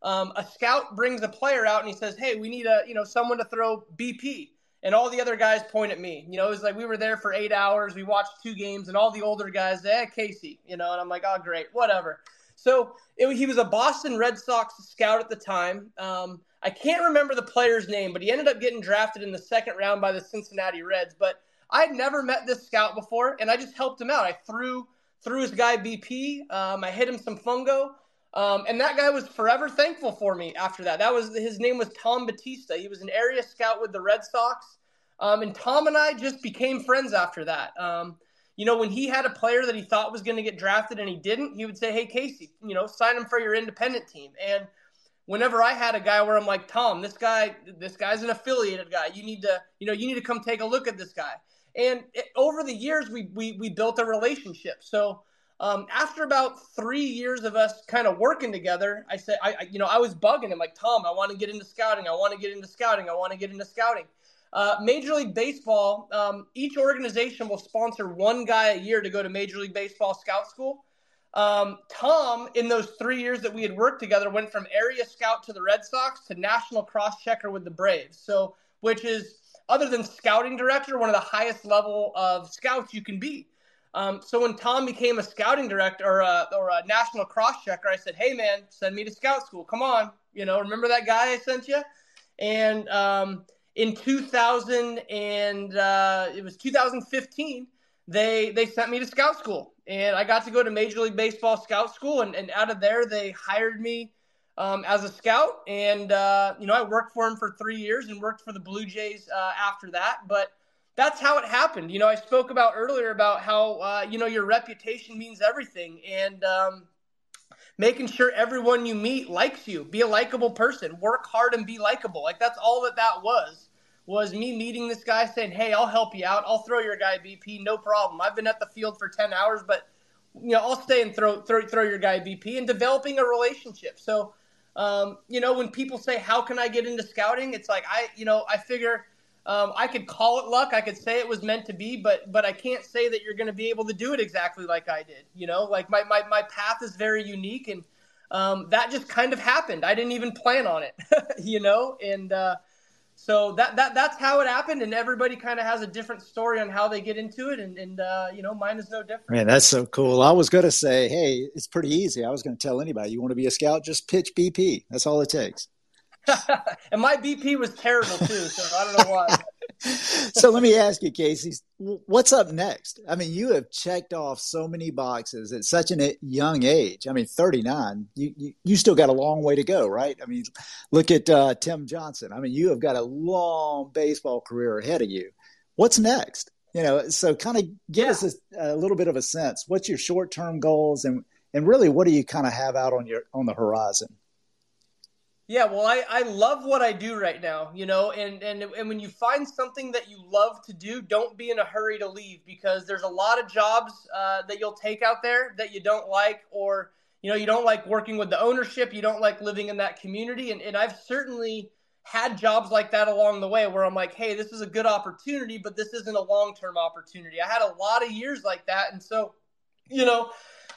[SPEAKER 2] um, a scout brings a player out, and he says, "Hey, we need a you know someone to throw BP." And all the other guys point at me. You know, it was like we were there for eight hours. We watched two games, and all the older guys, eh, Casey, you know, and I'm like, oh, great, whatever. So it, he was a Boston Red Sox scout at the time. Um, I can't remember the player's name, but he ended up getting drafted in the second round by the Cincinnati Reds. But I had never met this scout before, and I just helped him out. I threw threw his guy BP. Um, I hit him some fungo. Um, and that guy was forever thankful for me after that. That was his name was Tom Battista. He was an area scout with the Red Sox. Um, and Tom and I just became friends after that. Um, you know, when he had a player that he thought was going to get drafted and he didn't, he would say, Hey, Casey, you know, sign him for your independent team. And whenever I had a guy where I'm like, Tom, this guy, this guy's an affiliated guy. You need to, you know, you need to come take a look at this guy. And it, over the years, we, we, we built a relationship. So, um, after about three years of us kind of working together, I said, I, I, you know, I was bugging him like, Tom, I want to get into scouting. I want to get into scouting. I want to get into scouting. Uh, Major League Baseball, um, each organization will sponsor one guy a year to go to Major League Baseball scout school. Um, Tom, in those three years that we had worked together, went from area scout to the Red Sox to national cross checker with the Braves. So, which is, other than scouting director, one of the highest level of scouts you can be. Um, so when Tom became a scouting director or a, or a national cross checker, I said, "Hey man, send me to scout school. Come on, you know, remember that guy I sent you?" And um, in 2000 and uh, it was 2015, they they sent me to scout school, and I got to go to Major League Baseball scout school, and, and out of there they hired me um, as a scout, and uh, you know I worked for them for three years and worked for the Blue Jays uh, after that, but that's how it happened. You know, I spoke about earlier about how uh, you know your reputation means everything, and um, making sure everyone you meet likes you, be a likable person, work hard and be likable. Like that's all that that was was me meeting this guy saying, "Hey, I'll help you out. I'll throw your guy BP, no problem. I've been at the field for 10 hours, but you know, I'll stay and throw throw, throw your guy BP and developing a relationship." So, um, you know, when people say, "How can I get into scouting?" It's like I, you know, I figure um, I could call it luck. I could say it was meant to be, but but I can't say that you're going to be able to do it exactly like I did. You know, like my my my path is very unique, and um, that just kind of happened. I didn't even plan on it. you know, and uh, so that that that's how it happened, and everybody kind of has a different story on how they get into it, and and uh, you know mine is no different.
[SPEAKER 1] Man, that's so cool. I was going to say, hey, it's pretty easy. I was going to tell anybody, you want to be a scout, just pitch BP. That's all it takes.
[SPEAKER 2] and my BP was terrible too, so I don't know why.
[SPEAKER 1] so let me ask you, Casey, what's up next? I mean, you have checked off so many boxes at such a young age. I mean, 39, you, you, you still got a long way to go, right? I mean, look at uh, Tim Johnson. I mean, you have got a long baseball career ahead of you. What's next? You know, so kind of give yeah. us a, a little bit of a sense. What's your short term goals, and and really, what do you kind of have out on your on the horizon?
[SPEAKER 2] Yeah, well, I, I love what I do right now, you know, and, and and when you find something that you love to do, don't be in a hurry to leave because there's a lot of jobs uh, that you'll take out there that you don't like, or you know, you don't like working with the ownership, you don't like living in that community, and and I've certainly had jobs like that along the way where I'm like, hey, this is a good opportunity, but this isn't a long term opportunity. I had a lot of years like that, and so, you know,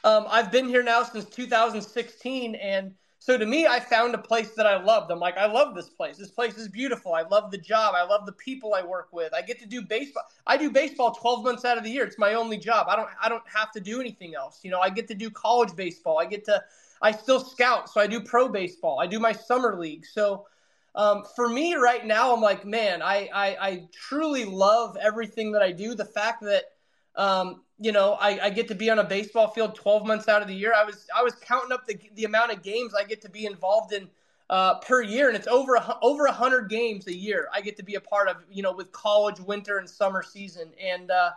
[SPEAKER 2] um, I've been here now since 2016, and so to me, I found a place that I loved. I'm like, I love this place. This place is beautiful. I love the job. I love the people I work with. I get to do baseball. I do baseball 12 months out of the year. It's my only job. I don't I don't have to do anything else. You know, I get to do college baseball. I get to I still scout, so I do pro baseball. I do my summer league. So um, for me right now, I'm like, man, I, I I truly love everything that I do. The fact that um, you know, I, I, get to be on a baseball field 12 months out of the year. I was I was counting up the, the amount of games I get to be involved in uh, per year, and it's over over hundred games a year. I get to be a part of, you know, with college, winter, and summer season, and uh,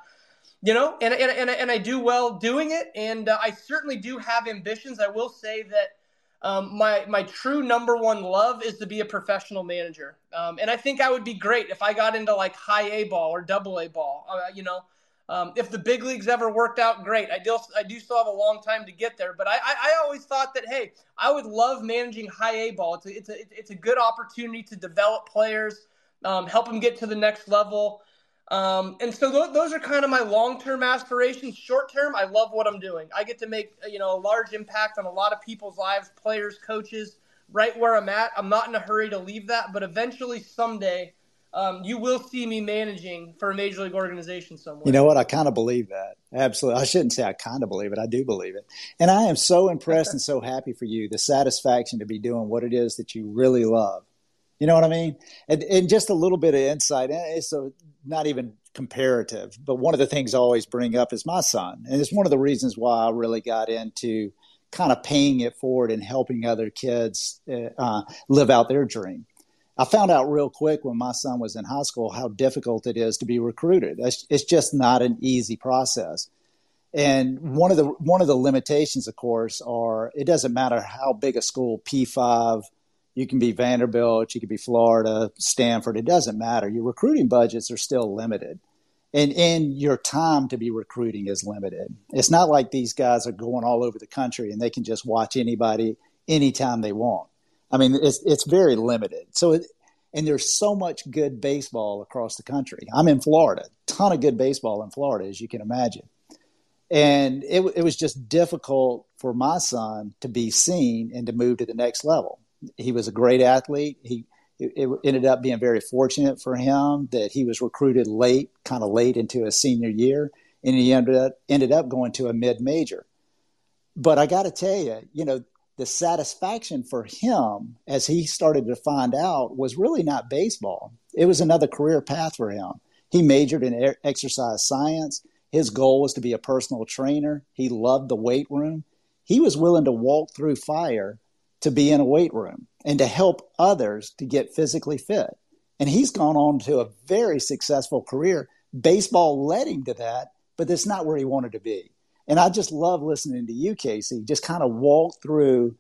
[SPEAKER 2] you know, and, and and and I do well doing it, and uh, I certainly do have ambitions. I will say that. Um, my my true number one love is to be a professional manager, um, and I think I would be great if I got into like high A ball or double A ball. Uh, you know, um, if the big leagues ever worked out, great. I do, I do still have a long time to get there, but I, I, I always thought that hey, I would love managing high A ball. It's a, it's a, it's a good opportunity to develop players, um, help them get to the next level. Um, and so th- those are kind of my long-term aspirations. Short-term, I love what I'm doing. I get to make you know a large impact on a lot of people's lives, players, coaches, right where I'm at. I'm not in a hurry to leave that, but eventually, someday, um, you will see me managing for a major league organization somewhere.
[SPEAKER 1] You know what? I kind of believe that. Absolutely. I shouldn't say I kind of believe it. I do believe it. And I am so impressed and so happy for you, the satisfaction to be doing what it is that you really love. You know what I mean? And, and just a little bit of insight. It's a, not even comparative, but one of the things I always bring up is my son. And it's one of the reasons why I really got into kind of paying it forward and helping other kids uh, live out their dream. I found out real quick when my son was in high school how difficult it is to be recruited. It's, it's just not an easy process. And one of the one of the limitations, of course, are it doesn't matter how big a school P five, you can be Vanderbilt, you can be Florida, Stanford. It doesn't matter. Your recruiting budgets are still limited, and and your time to be recruiting is limited. It's not like these guys are going all over the country and they can just watch anybody anytime they want. I mean, it's it's very limited. So, it, and there's so much good baseball across the country. I'm in Florida, ton of good baseball in Florida, as you can imagine. And it, it was just difficult for my son to be seen and to move to the next level. He was a great athlete. He it, ended up being very fortunate for him that he was recruited late, kind of late into his senior year, and he ended up ended up going to a mid major. But I got to tell you, you know, the satisfaction for him as he started to find out was really not baseball. It was another career path for him. He majored in exercise science. His goal was to be a personal trainer. He loved the weight room. He was willing to walk through fire to be in a weight room and to help others to get physically fit. And he's gone on to a very successful career. Baseball led him to that, but that's not where he wanted to be. And I just love listening to you, Casey, just kind of walk through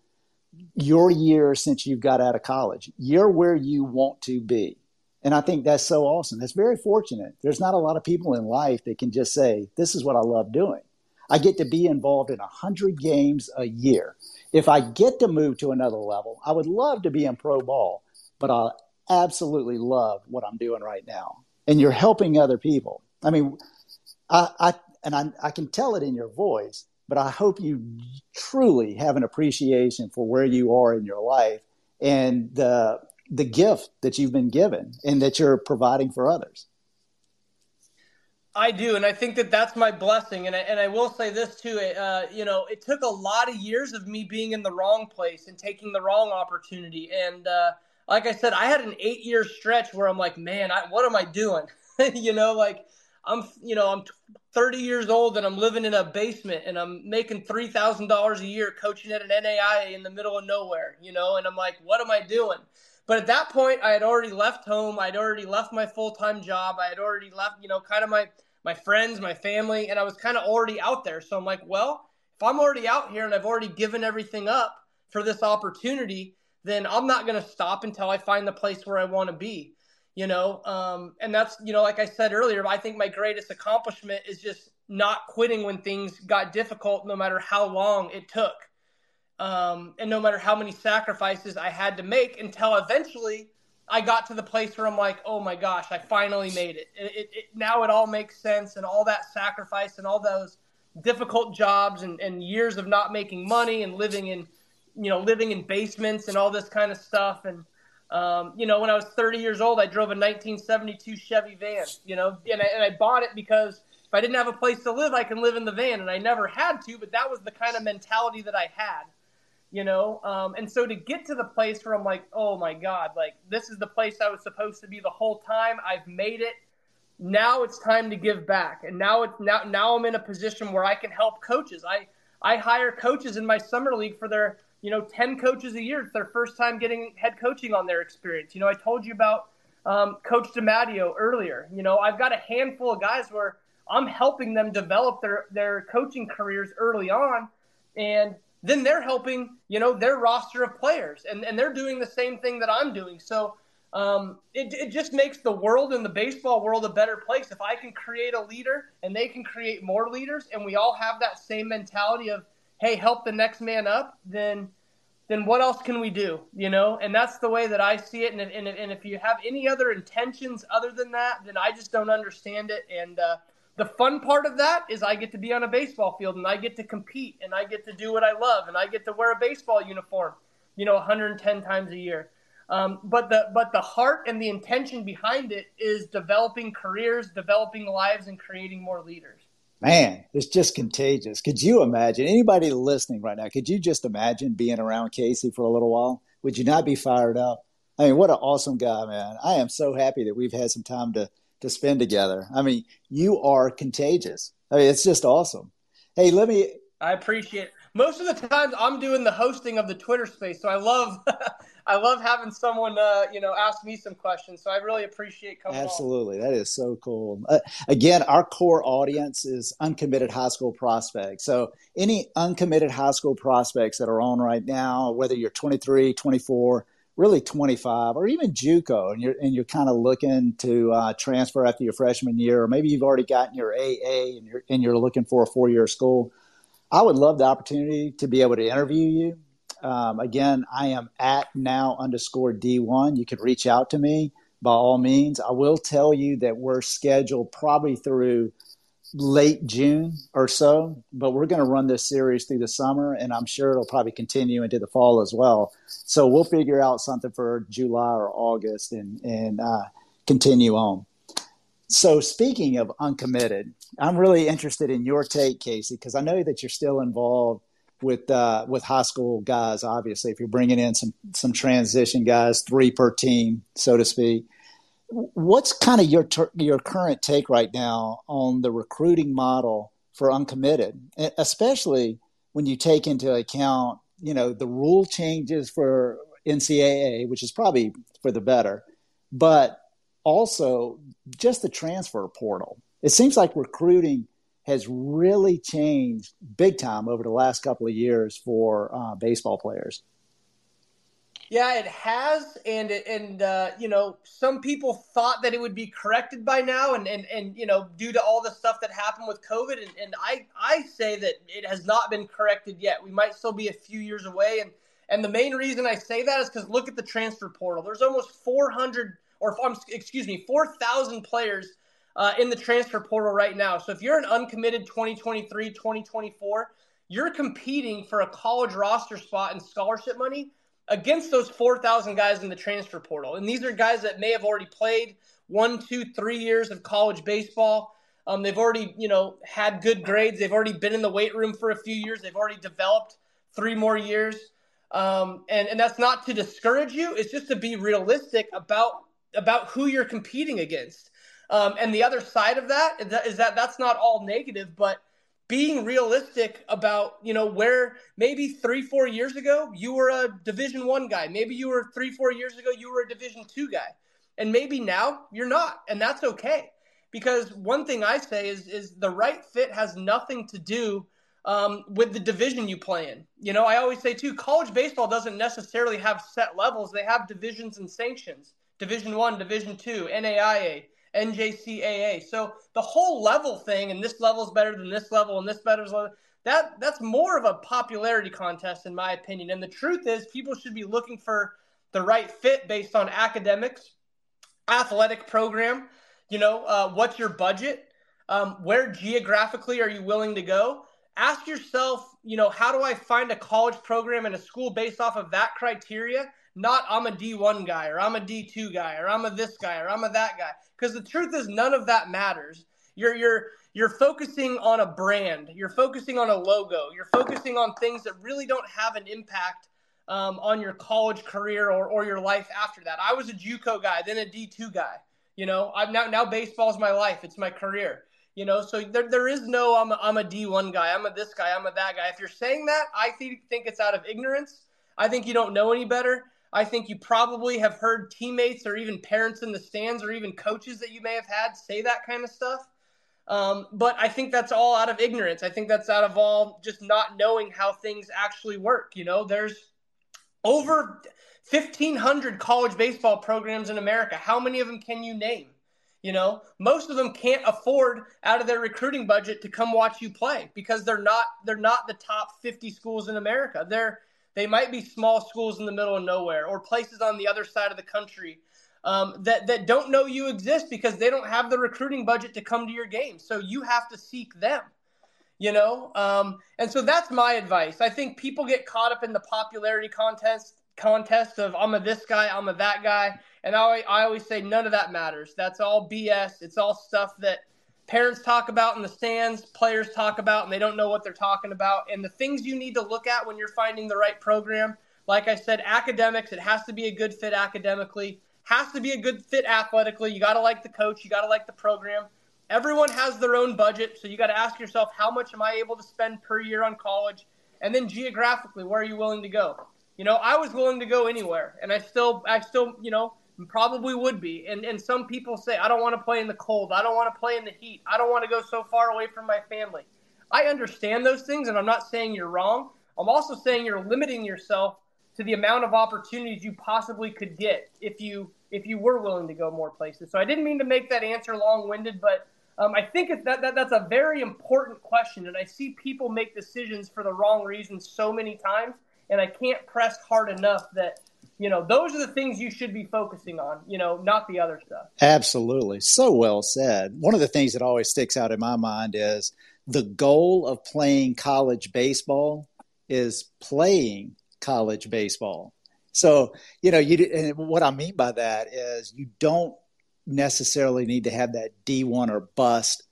[SPEAKER 1] your year since you've got out of college. You're where you want to be. And I think that's so awesome. That's very fortunate. There's not a lot of people in life that can just say, This is what I love doing. I get to be involved in 100 games a year. If I get to move to another level, I would love to be in pro ball, but I absolutely love what I'm doing right now. And you're helping other people. I mean, I, I and I, I can tell it in your voice, but I hope you truly have an appreciation for where you are in your life and the the gift that you've been given and that you're providing for others.
[SPEAKER 2] I do, and I think that that's my blessing. And I, and I will say this too. Uh, you know, it took a lot of years of me being in the wrong place and taking the wrong opportunity. And uh, like I said, I had an eight year stretch where I'm like, man, I, what am I doing? you know, like I'm, you know, I'm 30 years old and I'm living in a basement and I'm making three thousand dollars a year coaching at an NAIA in the middle of nowhere. You know, and I'm like, what am I doing? But at that point, I had already left home. I'd already left my full time job. I had already left, you know, kind of my my friends, my family, and I was kind of already out there. So I'm like, well, if I'm already out here and I've already given everything up for this opportunity, then I'm not going to stop until I find the place where I want to be. You know, um, and that's you know, like I said earlier, I think my greatest accomplishment is just not quitting when things got difficult, no matter how long it took um, and no matter how many sacrifices I had to make until eventually I got to the place where I'm like, oh my gosh, I finally made it. It, it, it. Now it all makes sense, and all that sacrifice and all those difficult jobs and, and years of not making money and living in, you know, living in basements and all this kind of stuff. And, um, you know, when I was 30 years old, I drove a 1972 Chevy van, you know, and I, and I bought it because if I didn't have a place to live, I can live in the van. And I never had to, but that was the kind of mentality that I had you know um, and so to get to the place where i'm like oh my god like this is the place i was supposed to be the whole time i've made it now it's time to give back and now it's now now i'm in a position where i can help coaches i i hire coaches in my summer league for their you know 10 coaches a year. It's their first time getting head coaching on their experience. You know i told you about um, coach DiMatteo earlier. You know i've got a handful of guys where i'm helping them develop their their coaching careers early on. And then they're helping, you know, their roster of players. And, and they're doing the same thing that I'm doing. So um, it, it just makes the world and the baseball world a better place. If I can create a leader and they can create more leaders and we all have that same mentality of, hey, help the next man up, then then what else can we do? You know, and that's the way that I see it. And, and, and if you have any other intentions other than that, then I just don't understand it. And uh, the fun part of that is I get to be on a baseball field and I get to compete and I get to do what I love and I get to wear a baseball uniform, you know, 110 times a year. Um, but the but the heart and the intention behind it is developing careers, developing lives, and creating more leaders.
[SPEAKER 1] Man, it's just contagious. Could you imagine anybody listening right now? Could you just imagine being around Casey for a little while? Would you not be fired up? I mean, what an awesome guy, man! I am so happy that we've had some time to to spend together. I mean, you are contagious. I mean, it's just awesome. Hey, let me.
[SPEAKER 2] I appreciate. Most of the times, I'm doing the hosting of the Twitter space, so I love, I love having someone, uh, you know, ask me some questions. So I really appreciate coming.
[SPEAKER 1] Absolutely, on. that is so cool. Uh, again, our core audience is uncommitted high school prospects. So any uncommitted high school prospects that are on right now, whether you're 23, 24 really 25 or even JUCO, and you're and you're kind of looking to uh, transfer after your freshman year, or maybe you've already gotten your AA and you're and you're looking for a four year school. I would love the opportunity to be able to interview you. Um, again, I am at now underscore D1. You can reach out to me by all means. I will tell you that we're scheduled probably through late June or so, but we're going to run this series through the summer, and I'm sure it'll probably continue into the fall as well. So we'll figure out something for July or August and and uh, continue on. So speaking of uncommitted, I'm really interested in your take, Casey, because I know that you're still involved with uh, with high school guys. Obviously, if you're bringing in some some transition guys, three per team, so to speak what's kind of your ter- your current take right now on the recruiting model for uncommitted, especially when you take into account you know the rule changes for NCAA, which is probably for the better, but also just the transfer portal. It seems like recruiting has really changed big time over the last couple of years for uh, baseball players.
[SPEAKER 2] Yeah, it has, and and uh, you know, some people thought that it would be corrected by now, and and and you know, due to all the stuff that happened with COVID, and, and I I say that it has not been corrected yet. We might still be a few years away, and and the main reason I say that is because look at the transfer portal. There's almost 400 or um, excuse me, 4,000 players uh, in the transfer portal right now. So if you're an uncommitted 2023, 2024, you're competing for a college roster spot and scholarship money against those 4,000 guys in the transfer portal. And these are guys that may have already played one, two, three years of college baseball. Um, they've already, you know, had good grades. They've already been in the weight room for a few years. They've already developed three more years. Um, and, and that's not to discourage you. It's just to be realistic about about who you're competing against. Um, and the other side of that is, that is that that's not all negative, but being realistic about you know where maybe three four years ago you were a division one guy. Maybe you were three four years ago you were a division two guy. And maybe now you're not. And that's okay. Because one thing i say is is the right fit has nothing to do um, with the division you play in. You know i always say too college baseball doesn't necessarily have set levels. They have divisions and sanctions division one division two naia NJCAA. So the whole level thing, and this level is better than this level, and this better than that. That's more of a popularity contest, in my opinion. And the truth is, people should be looking for the right fit based on academics, athletic program. You know, uh, what's your budget? Um, where geographically are you willing to go? Ask yourself, you know, how do I find a college program and a school based off of that criteria? Not I'm a D1 guy or I'm a D2 guy or I'm a this guy or I'm a that guy because the truth is none of that matters. You're you're you're focusing on a brand. You're focusing on a logo. You're focusing on things that really don't have an impact um, on your college career or, or your life after that. I was a JUCO guy, then a D2 guy. You know, I'm now now baseball's my life. It's my career. You know, so there, there is no I'm a, I'm a D1 guy. I'm a this guy. I'm a that guy. If you're saying that, I think think it's out of ignorance. I think you don't know any better. I think you probably have heard teammates or even parents in the stands or even coaches that you may have had say that kind of stuff. Um, but I think that's all out of ignorance. I think that's out of all just not knowing how things actually work. You know, there's over 1,500 college baseball programs in America. How many of them can you name? You know, most of them can't afford out of their recruiting budget to come watch you play because they're not they're not the top 50 schools in America. They're they might be small schools in the middle of nowhere or places on the other side of the country um, that that don't know you exist because they don't have the recruiting budget to come to your game. So you have to seek them. You know, um, and so that's my advice. I think people get caught up in the popularity contest contest of I'm a this guy, I'm a that guy, and I I always say none of that matters. That's all BS. It's all stuff that parents talk about in the stands, players talk about, and they don't know what they're talking about. And the things you need to look at when you're finding the right program, like I said, academics, it has to be a good fit academically, has to be a good fit athletically. You got to like the coach, you got to like the program. Everyone has their own budget, so you got to ask yourself, how much am I able to spend per year on college? And then geographically, where are you willing to go? You know, I was willing to go anywhere, and I still, I still, you know, Probably would be. And and some people say, I don't want to play in the cold. I don't want to play in the heat. I don't want to go so far away from my family. I understand those things, and I'm not saying you're wrong. I'm also saying you're limiting yourself to the amount of opportunities you possibly could get if you if you were willing to go more places. So I didn't mean to make that answer long-winded, but um, I think that, that that's a very important question, and I see people make decisions for the wrong reasons so many times, and I can't press hard enough that you know those are the things you should be focusing on you know not the other stuff.
[SPEAKER 1] Absolutely. So well said. One of the things that always sticks out in my mind is the goal of playing college baseball is playing college baseball. So you know you and what i mean by that is you don't necessarily need to have that d1 or bust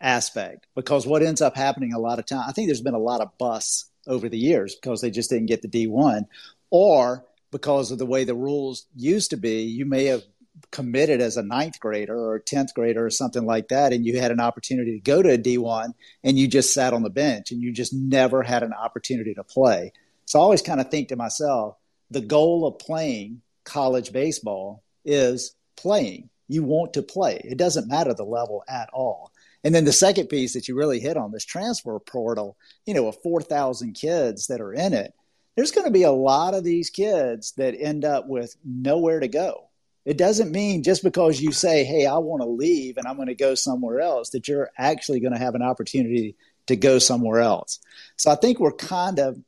[SPEAKER 1] aspect because what ends up happening a lot of time i think there's been a lot of busts over the years because they just didn't get the d1 or because of the way the rules used to be, you may have committed as a ninth grader or a 10th grader or something like that, and you had an opportunity to go to a D1 and you just sat on the bench and you just never had an opportunity to play. So I always kind of think to myself, the goal of playing college baseball is playing. You want to play. It doesn't matter the level at all. And then the second piece that you really hit on this transfer portal, you know, of 4,000 kids that are in it, there's going to be a lot of these kids that end up with nowhere to go. It doesn't mean just because you say, hey, I want to leave and I'm going to go somewhere else, that you're actually going to have an opportunity to go somewhere else. So I think we're kind of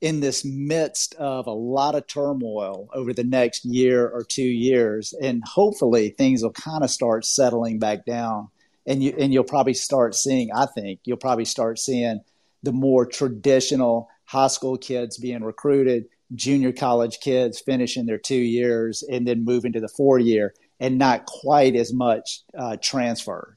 [SPEAKER 1] in this midst of a lot of turmoil over the next year or two years. And hopefully things will kind of start settling back down and you and you'll probably start seeing. I think you'll probably start seeing the more traditional high school kids being recruited, junior college kids finishing their two years, and then moving to the four year, and not quite as much uh, transfer.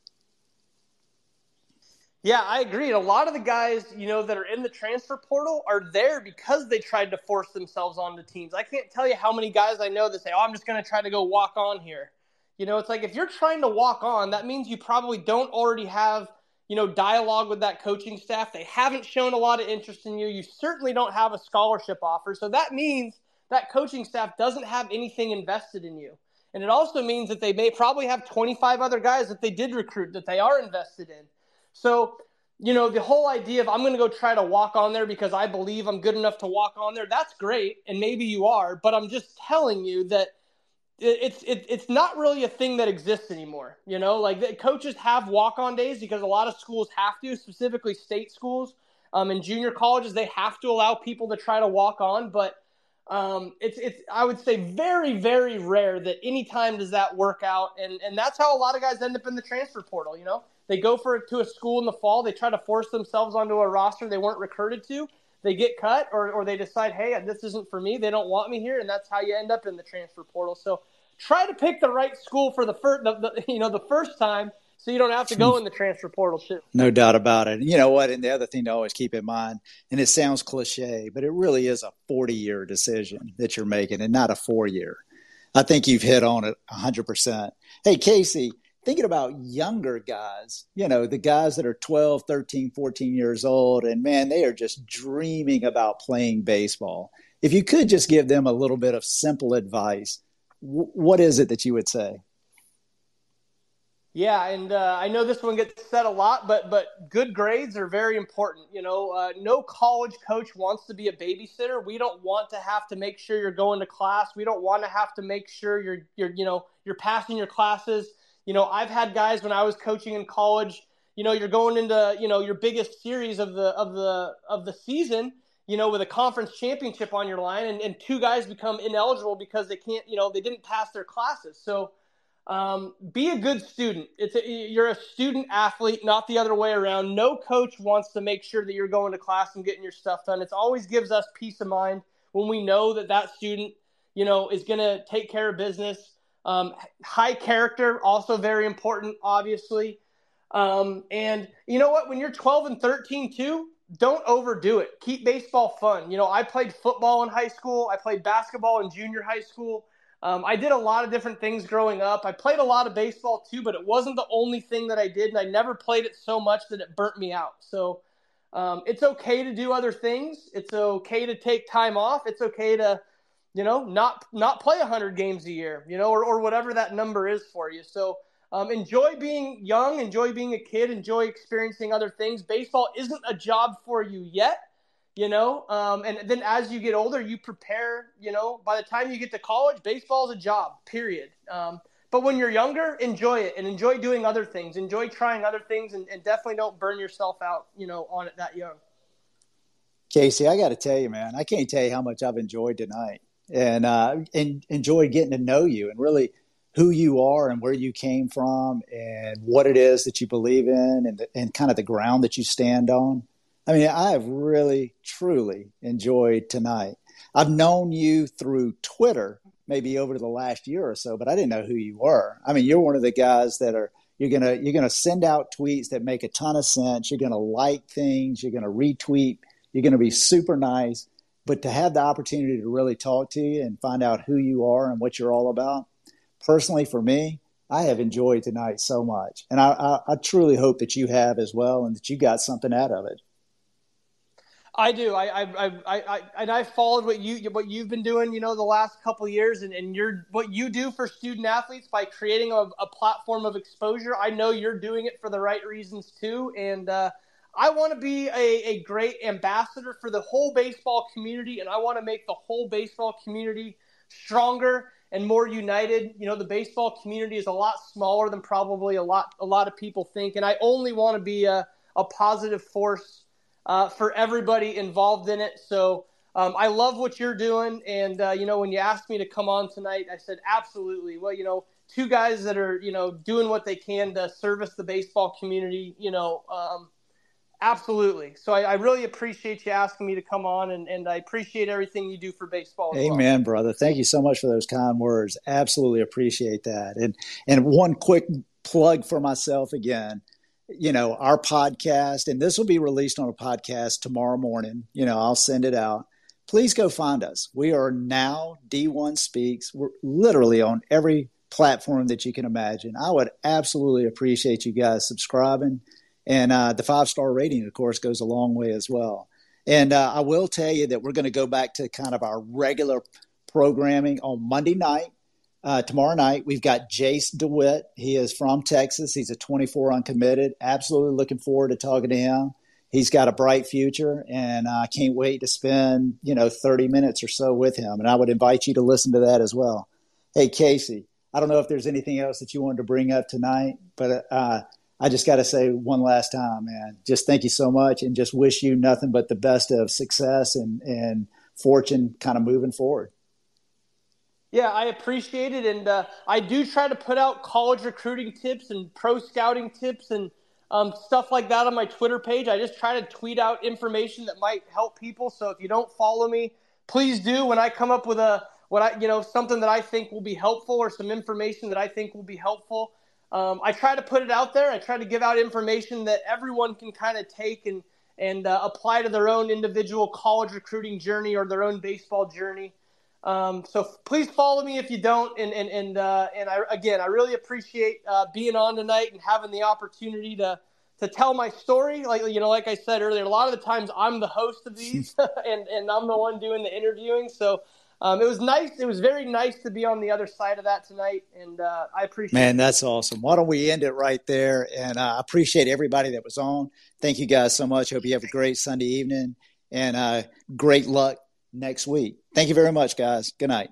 [SPEAKER 2] Yeah, I agree. And a lot of the guys, you know, that are in the transfer portal are there because they tried to force themselves onto teams. I can't tell you how many guys I know that say, "Oh, I'm just going to try to go walk on here." You know, it's like if you're trying to walk on, that means you probably don't already have, you know, dialogue with that coaching staff. They haven't shown a lot of interest in you. You certainly don't have a scholarship offer. So that means that coaching staff doesn't have anything invested in you. And it also means that they may probably have 25 other guys that they did recruit that they are invested in. So, you know, the whole idea of I'm going to go try to walk on there because I believe I'm good enough to walk on there, that's great. And maybe you are. But I'm just telling you that it's it, it's not really a thing that exists anymore. You know, like coaches have walk on days because a lot of schools have to, specifically state schools. Um, and junior colleges, they have to allow people to try to walk on, but um, it's it's I would say very very rare that any time does that work out, and and that's how a lot of guys end up in the transfer portal. You know, they go for to a school in the fall, they try to force themselves onto a roster they weren't recruited to, they get cut, or or they decide, hey, this isn't for me, they don't want me here, and that's how you end up in the transfer portal. So try to pick the right school for the first, the, the, you know, the first time, so you don't have to go in the transfer portal too.
[SPEAKER 1] No doubt about it. You know what? And the other thing to always keep in mind, and it sounds cliche, but it really is a 40 year decision that you're making, and not a four year. I think you've hit on it 100%. Hey, Casey, thinking about younger guys, you know, the guys that are 12, 13, 14 years old, and man, they are just dreaming about playing baseball. If you could just give them a little bit of simple advice what is it that you would say?
[SPEAKER 2] Yeah, and uh, I know this one gets said a lot, but but good grades are very important. You know, uh, no college coach wants to be a babysitter. We don't want to have to make sure you're going to class. We don't want to have to make sure you're you're you know you're passing your classes. You know, I've had guys when I was coaching in college. You know, you're going into you know your biggest series of the of the of the season, you know, with a conference championship on your line, and, and two guys become ineligible because they can't, you know, they didn't pass their classes. So um, be a good student. It's a, you're a student athlete, not the other way around. No coach wants to make sure that you're going to class and getting your stuff done. It always gives us peace of mind when we know that that student, you know, is going to take care of business. Um, high character, also very important, obviously. Um, and you know what? When you're 12 and 13 too, don't overdo it. Keep baseball fun. You know, I played football in high school. I played basketball in junior high school. Um, I did a lot of different things growing up. I played a lot of baseball too, but it wasn't the only thing that I did, and I never played it so much that it burnt me out. So um, it's okay to do other things. It's okay to take time off. It's okay to, you know, not not play hundred games a year, you know, or, or whatever that number is for you. So um, enjoy being young, enjoy being a kid, enjoy experiencing other things. Baseball isn't a job for you yet, you know. Um, and then as you get older, you prepare. You know, by the time you get to college, baseball is a job. Period. Um, but when you're younger, enjoy it and enjoy doing other things. Enjoy trying other things, and, and definitely don't burn yourself out. You know, on it that young.
[SPEAKER 1] Casey, I got to tell you, man, I can't tell you how much I've enjoyed tonight, and uh, and enjoyed getting to know you, and really who you are and where you came from and what it is that you believe in and, the, and kind of the ground that you stand on. I mean, I have really, truly enjoyed tonight. I've known you through Twitter maybe over the last year or so, but I didn't know who you were. I mean, you're one of the guys that are you're gonna you're gonna send out tweets that make a ton of sense. You're gonna like things. You're gonna retweet. You're gonna be super nice. But to have the opportunity to really talk to you and find out who you are and what you're all about, personally for me, I have enjoyed tonight so much. And I, I, I, truly hope that you have as well and that you got something out of it.
[SPEAKER 2] I do. I, I, I, I, and I followed what you, what you've been doing, you know, the last couple years, and, and you're what you do for student athletes by creating a, a, platform of exposure. I know you're doing it for the right reasons too, and uh, I want to be a, a great ambassador for the whole baseball community, and I want to make the whole baseball community stronger and more united. You know, the baseball community is a lot smaller than probably a lot a lot of people think, and I only want to be a, a positive force uh, for everybody involved in it. So um, I love what you're doing, and uh, you know, when you asked me to come on tonight, I said absolutely. Well, you know, two guys that are you know doing what they can to service the baseball community. You know. Um, Absolutely. So I, I, really appreciate you asking me to come on, and, and I appreciate everything you do for baseball.
[SPEAKER 1] Amen, well. brother. Thank you so much for those kind words. Absolutely appreciate that. And and one quick plug for myself again. You know our podcast, and this will be released on a podcast tomorrow morning. You know I'll send it out. Please go find us. We are now D1 Speaks. We're literally on every platform that you can imagine. I would absolutely appreciate you guys subscribing and uh, the five star rating, of course, goes a long way as well. And uh, I will tell you that we're going to go back to kind of our regular programming on Monday night. Uh, tomorrow night, we've got Jace DeWitt. He is from Texas. He's a 24 uncommitted. Absolutely looking forward to talking to him. He's got a bright future, and I can't wait to spend you know 30 minutes or so with him. And I would invite you to listen to that as well. Hey, Casey, I don't know if there's anything else that you wanted to bring up tonight, but uh, I just got to say one last time, man, just thank you so much and just wish you nothing but the best of success and, and fortune kind of moving forward.
[SPEAKER 2] Yeah, I appreciate it. And uh, I do try to put out college recruiting tips and pro scouting tips and um, stuff like that on my Twitter page. I just try to tweet out information that might help people. So if you don't follow me, please do. When I come up with a, what I, you know, something that I think will be helpful or some information that I think will be helpful, um, I try to put it out there. I try to give out information that everyone can kind of take and and uh, apply to their own individual college recruiting journey or their own baseball journey. Um, so please follow me if you don't. And and and uh, and I again, I really appreciate uh, being on tonight and having the opportunity to to tell my story. Like you know, like I said earlier, a lot of the times I'm the host of these, and and I'm the one doing the interviewing. So um, it was nice. It was very nice to be on the other side of that tonight, and uh, I appreciate.
[SPEAKER 1] Man, it. that's awesome. Why don't we end it right there? And uh, I uh, appreciate everybody that was on. Thank you guys so much. Hope you have a great Sunday evening, and uh, great luck next week. Thank you very much, guys. Good night.